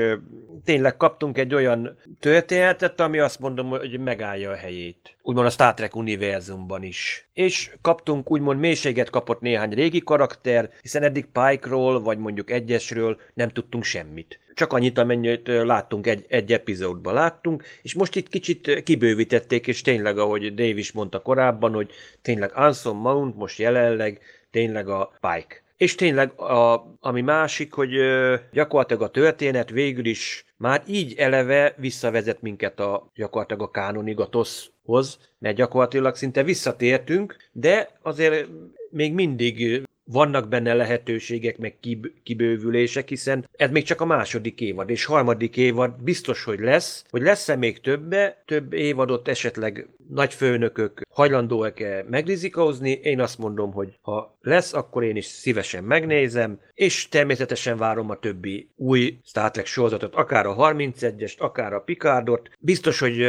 D: tényleg kaptunk egy olyan történetet, ami azt mondom, hogy megállja a helyét. Úgymond a Star Trek univerzumban is. És kaptunk, úgymond mélységet kapott néhány régi karakter, hiszen eddig Pike-ról, vagy mondjuk egyesről nem tudtunk semmit. Csak annyit, amennyit láttunk, egy, egy epizódban láttunk, és most itt kicsit kibővítették, és tényleg, ahogy Dave is mondta korábban, hogy tényleg Anson Mount most jelenleg tényleg a Pike. És tényleg, a, ami másik, hogy ö, gyakorlatilag a történet végül is már így eleve visszavezet minket a gyakorlatilag a kánonig, a toszhoz, mert gyakorlatilag szinte visszatértünk, de azért még mindig vannak benne lehetőségek, meg kibővülések, hiszen ez még csak a második évad, és harmadik évad biztos, hogy lesz, hogy lesz-e még többe, több évadot esetleg nagy főnökök hajlandóak-e megrizikózni, én azt mondom, hogy ha lesz, akkor én is szívesen megnézem, és természetesen várom a többi új Star Trek sorozatot, akár a 31-est, akár a Picardot. Biztos, hogy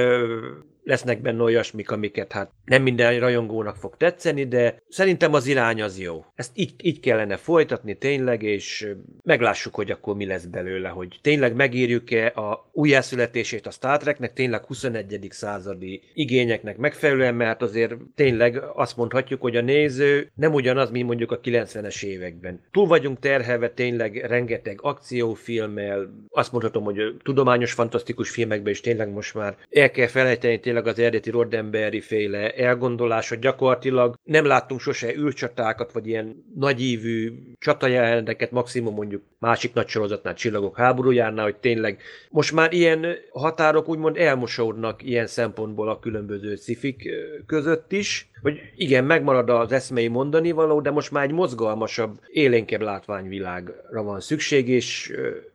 D: lesznek benne olyasmik, amiket hát nem minden rajongónak fog tetszeni, de szerintem az irány az jó. Ezt így, így kellene folytatni tényleg, és meglássuk, hogy akkor mi lesz belőle, hogy tényleg megírjuk-e a újjászületését a Star Treknek, tényleg 21. századi igényeknek megfelelően, mert azért tényleg azt mondhatjuk, hogy a néző nem ugyanaz, mint mondjuk a 90-es években. Túl vagyunk terhelve tényleg rengeteg akciófilmmel, azt mondhatom, hogy tudományos, fantasztikus filmekben is tényleg most már el kell felejteni tényleg az eredeti Roddenberry féle elgondolás, hogy gyakorlatilag nem láttunk sose űrcsatákat, vagy ilyen nagyívű csatajeleneteket, maximum mondjuk másik nagy sorozatnál, Csillagok háborújánál, hogy tényleg most már ilyen határok úgymond elmosódnak ilyen szempontból a különböző szifik között is, hogy igen, megmarad az eszmei mondani való, de most már egy mozgalmasabb, élénkebb látványvilágra van szükség, és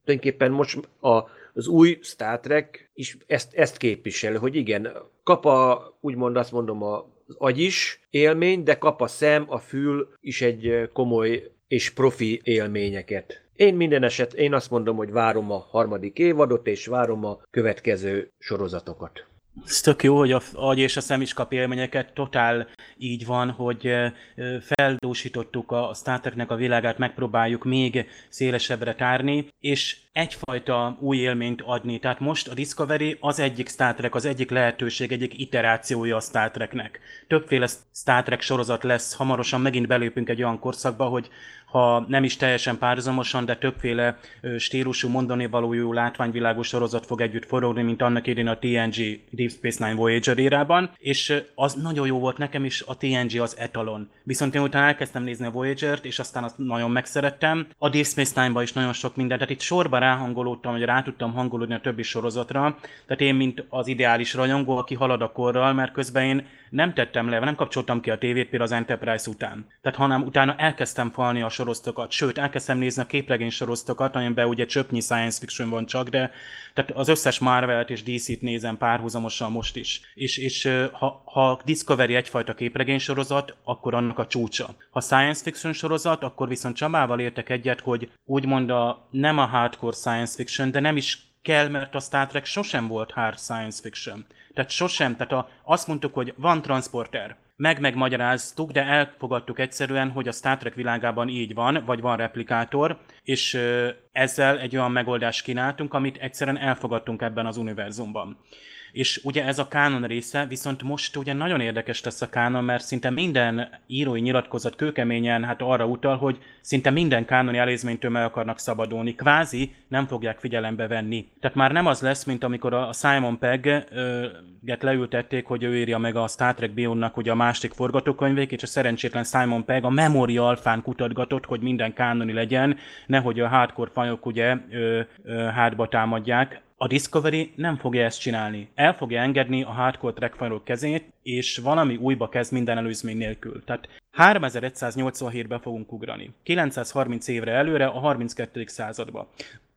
D: tulajdonképpen most a az új Star Trek is ezt, ezt képvisel, hogy igen, kap a, úgymond azt mondom, az agy is élmény, de kap a szem, a fül is egy komoly és profi élményeket. Én minden eset, én azt mondom, hogy várom a harmadik évadot, és várom a következő sorozatokat.
G: Ez tök jó, hogy a agy és a szem is kap élményeket. Totál így van, hogy feldúsítottuk a Star Treknek a világát, megpróbáljuk még szélesebbre tárni, és egyfajta új élményt adni. Tehát most a Discovery az egyik Star Trek, az egyik lehetőség, egyik iterációja a Star Treknek. Többféle Star Trek sorozat lesz, hamarosan megint belépünk egy olyan korszakba, hogy ha nem is teljesen párhuzamosan, de többféle stílusú mondani valójú látványvilágos sorozat fog együtt forogni, mint annak idén a TNG Deep Space Nine Voyager érában, és az nagyon jó volt nekem is, a TNG az etalon. Viszont én utána elkezdtem nézni a Voyager-t, és aztán azt nagyon megszerettem. A Deep Space Nine-ban is nagyon sok mindent, tehát itt sorban ráhangolódtam, hogy rá tudtam hangolódni a többi sorozatra. Tehát én, mint az ideális rajongó, aki halad a korral, mert közben én nem tettem le, nem kapcsoltam ki a tévét például az Enterprise után. Tehát hanem utána elkezdtem falni a sorozatokat, sőt, elkezdtem nézni a képregény sorozatokat, amiben ugye csöpnyi science fiction van csak, de tehát az összes Marvel-t és DC-t nézem párhuzamosan most is. És, és ha, ha Discovery egyfajta képregény sorozat, akkor annak a csúcsa. Ha science fiction sorozat, akkor viszont Csabával értek egyet, hogy úgymond a, nem a hardcore science fiction, de nem is kell, mert a Star Trek sosem volt hard science fiction. Tehát sosem, tehát a, azt mondtuk, hogy van transporter, meg megmagyaráztuk, de elfogadtuk egyszerűen, hogy a Star Trek világában így van, vagy van replikátor, és ezzel egy olyan megoldást kínáltunk, amit egyszerűen elfogadtunk ebben az univerzumban és ugye ez a kánon része, viszont most ugye nagyon érdekes lesz a kánon, mert szinte minden írói nyilatkozat kőkeményen hát arra utal, hogy szinte minden kánoni elézménytől meg akarnak szabadulni. Kvázi nem fogják figyelembe venni. Tehát már nem az lesz, mint amikor a Simon Pegg-et leültették, hogy ő írja meg a Star Trek Beyond-nak ugye a másik forgatókönyvét, és a szerencsétlen Simon Pegg a Memory alfán kutatgatott, hogy minden kánoni legyen, nehogy a hardcore fajok ugye ö, ö, hátba támadják a Discovery nem fogja ezt csinálni. El fogja engedni a hardcore trackfile kezét, és valami újba kezd minden előzmény nélkül. Tehát 3187-ben fogunk ugrani. 930 évre előre a 32. századba.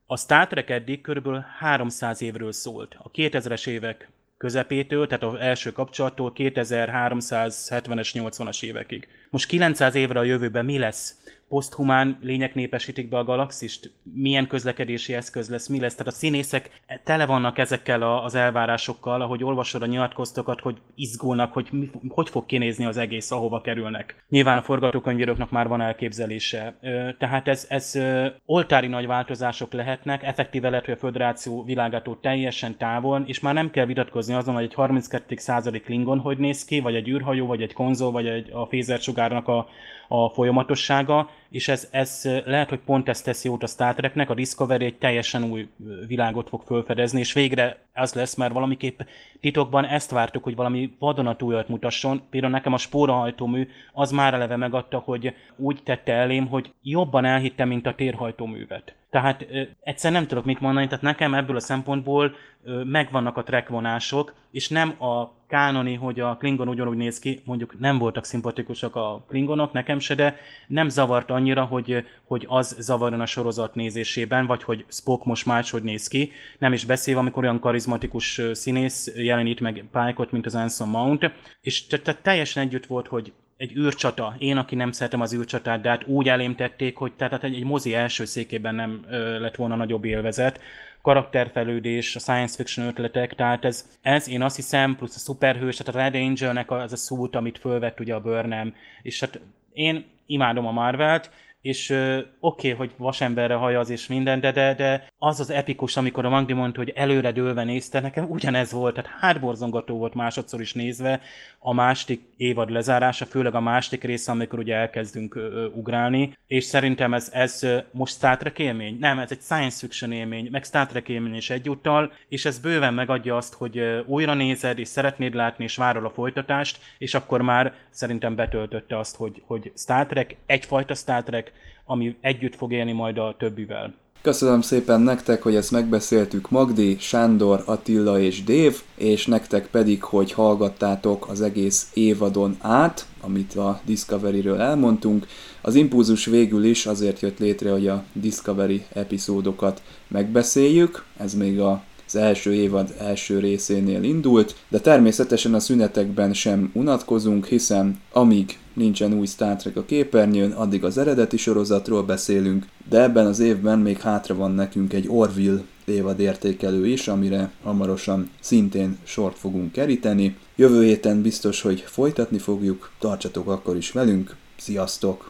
G: A Star Trek eddig kb. 300 évről szólt. A 2000-es évek közepétől, tehát az első kapcsolattól 2370-es, 80-as évekig. Most 900 évre a jövőben mi lesz? Poszthumán lények népesítik be a galaxist, milyen közlekedési eszköz lesz, mi lesz. Tehát a színészek tele vannak ezekkel az elvárásokkal, ahogy olvasod a nyilatkoztokat, hogy izgulnak, hogy mi, hogy fog kinézni az egész, ahova kerülnek. Nyilván a forgatókönyvíróknak már van elképzelése. Tehát ez, ez oltári nagy változások lehetnek, effektíve lehet, hogy a Föderáció világától teljesen távol, és már nem kell vitatkozni azon, hogy egy 32. századi Klingon hogy néz ki, vagy egy űrhajó, vagy egy konzol, vagy egy, a fézersugárnak a, a folyamatossága, és ez, ez lehet, hogy pont ezt teszi jót a Star Treknek, a Discovery egy teljesen új világot fog felfedezni, és végre az lesz, mert valamiképp titokban ezt vártuk, hogy valami vadonatújat mutasson. Például nekem a spórahajtómű az már eleve megadta, hogy úgy tette elém, hogy jobban elhittem, mint a térhajtóművet. Tehát ö, egyszer nem tudok mit mondani, tehát nekem ebből a szempontból ö, megvannak a trackvonások, és nem a kánoni, hogy a Klingon ugyanúgy néz ki, mondjuk nem voltak szimpatikusak a Klingonok, nekem se, de nem zavart annyira, hogy, hogy az zavarjon a sorozat nézésében, vagy hogy Spock most máshogy néz ki. Nem is beszélve, amikor olyan karizmatikus színész jelenít meg Pike-ot, mint az Anson Mount, és tehát teljesen együtt volt, hogy egy űrcsata, én, aki nem szeretem az űrcsatát, de hát úgy elém tették, hogy tehát egy, egy mozi első székében nem ö, lett volna nagyobb élvezet, karakterfelődés, a science fiction ötletek, tehát ez, ez én azt hiszem, plusz a szuperhős, tehát a Red Angelnek az a szút, amit fölvett ugye a Burnham, és hát én imádom a Marvelt, és oké, okay, hogy vasemberre hajaz és minden, de, de, de az az epikus, amikor a Magdi mondta, hogy előre dőlve nézte, nekem ugyanez volt, tehát hátborzongató volt másodszor is nézve a másik évad lezárása, főleg a másik része, amikor ugye elkezdünk ö, ugrálni, és szerintem ez, ez most Star Trek élmény? Nem, ez egy science fiction élmény, meg Star Trek élmény is egyúttal, és ez bőven megadja azt, hogy újra nézed, és szeretnéd látni, és várod a folytatást, és akkor már szerintem betöltötte azt, hogy, hogy Star Trek, egyfajta Star Trek, ami együtt fog élni majd a többivel.
C: Köszönöm szépen nektek, hogy ezt megbeszéltük Magdi, Sándor, Attila és Dév, és nektek pedig, hogy hallgattátok az egész évadon át, amit a Discovery-ről elmondtunk. Az impulzus végül is azért jött létre, hogy a Discovery epizódokat megbeszéljük, ez még a az első évad első részénél indult, de természetesen a szünetekben sem unatkozunk, hiszen amíg nincsen új Star Trek a képernyőn, addig az eredeti sorozatról beszélünk, de ebben az évben még hátra van nekünk egy Orville évad értékelő is, amire hamarosan szintén sort fogunk keríteni. Jövő héten biztos, hogy folytatni fogjuk, tartsatok akkor is velünk, sziasztok!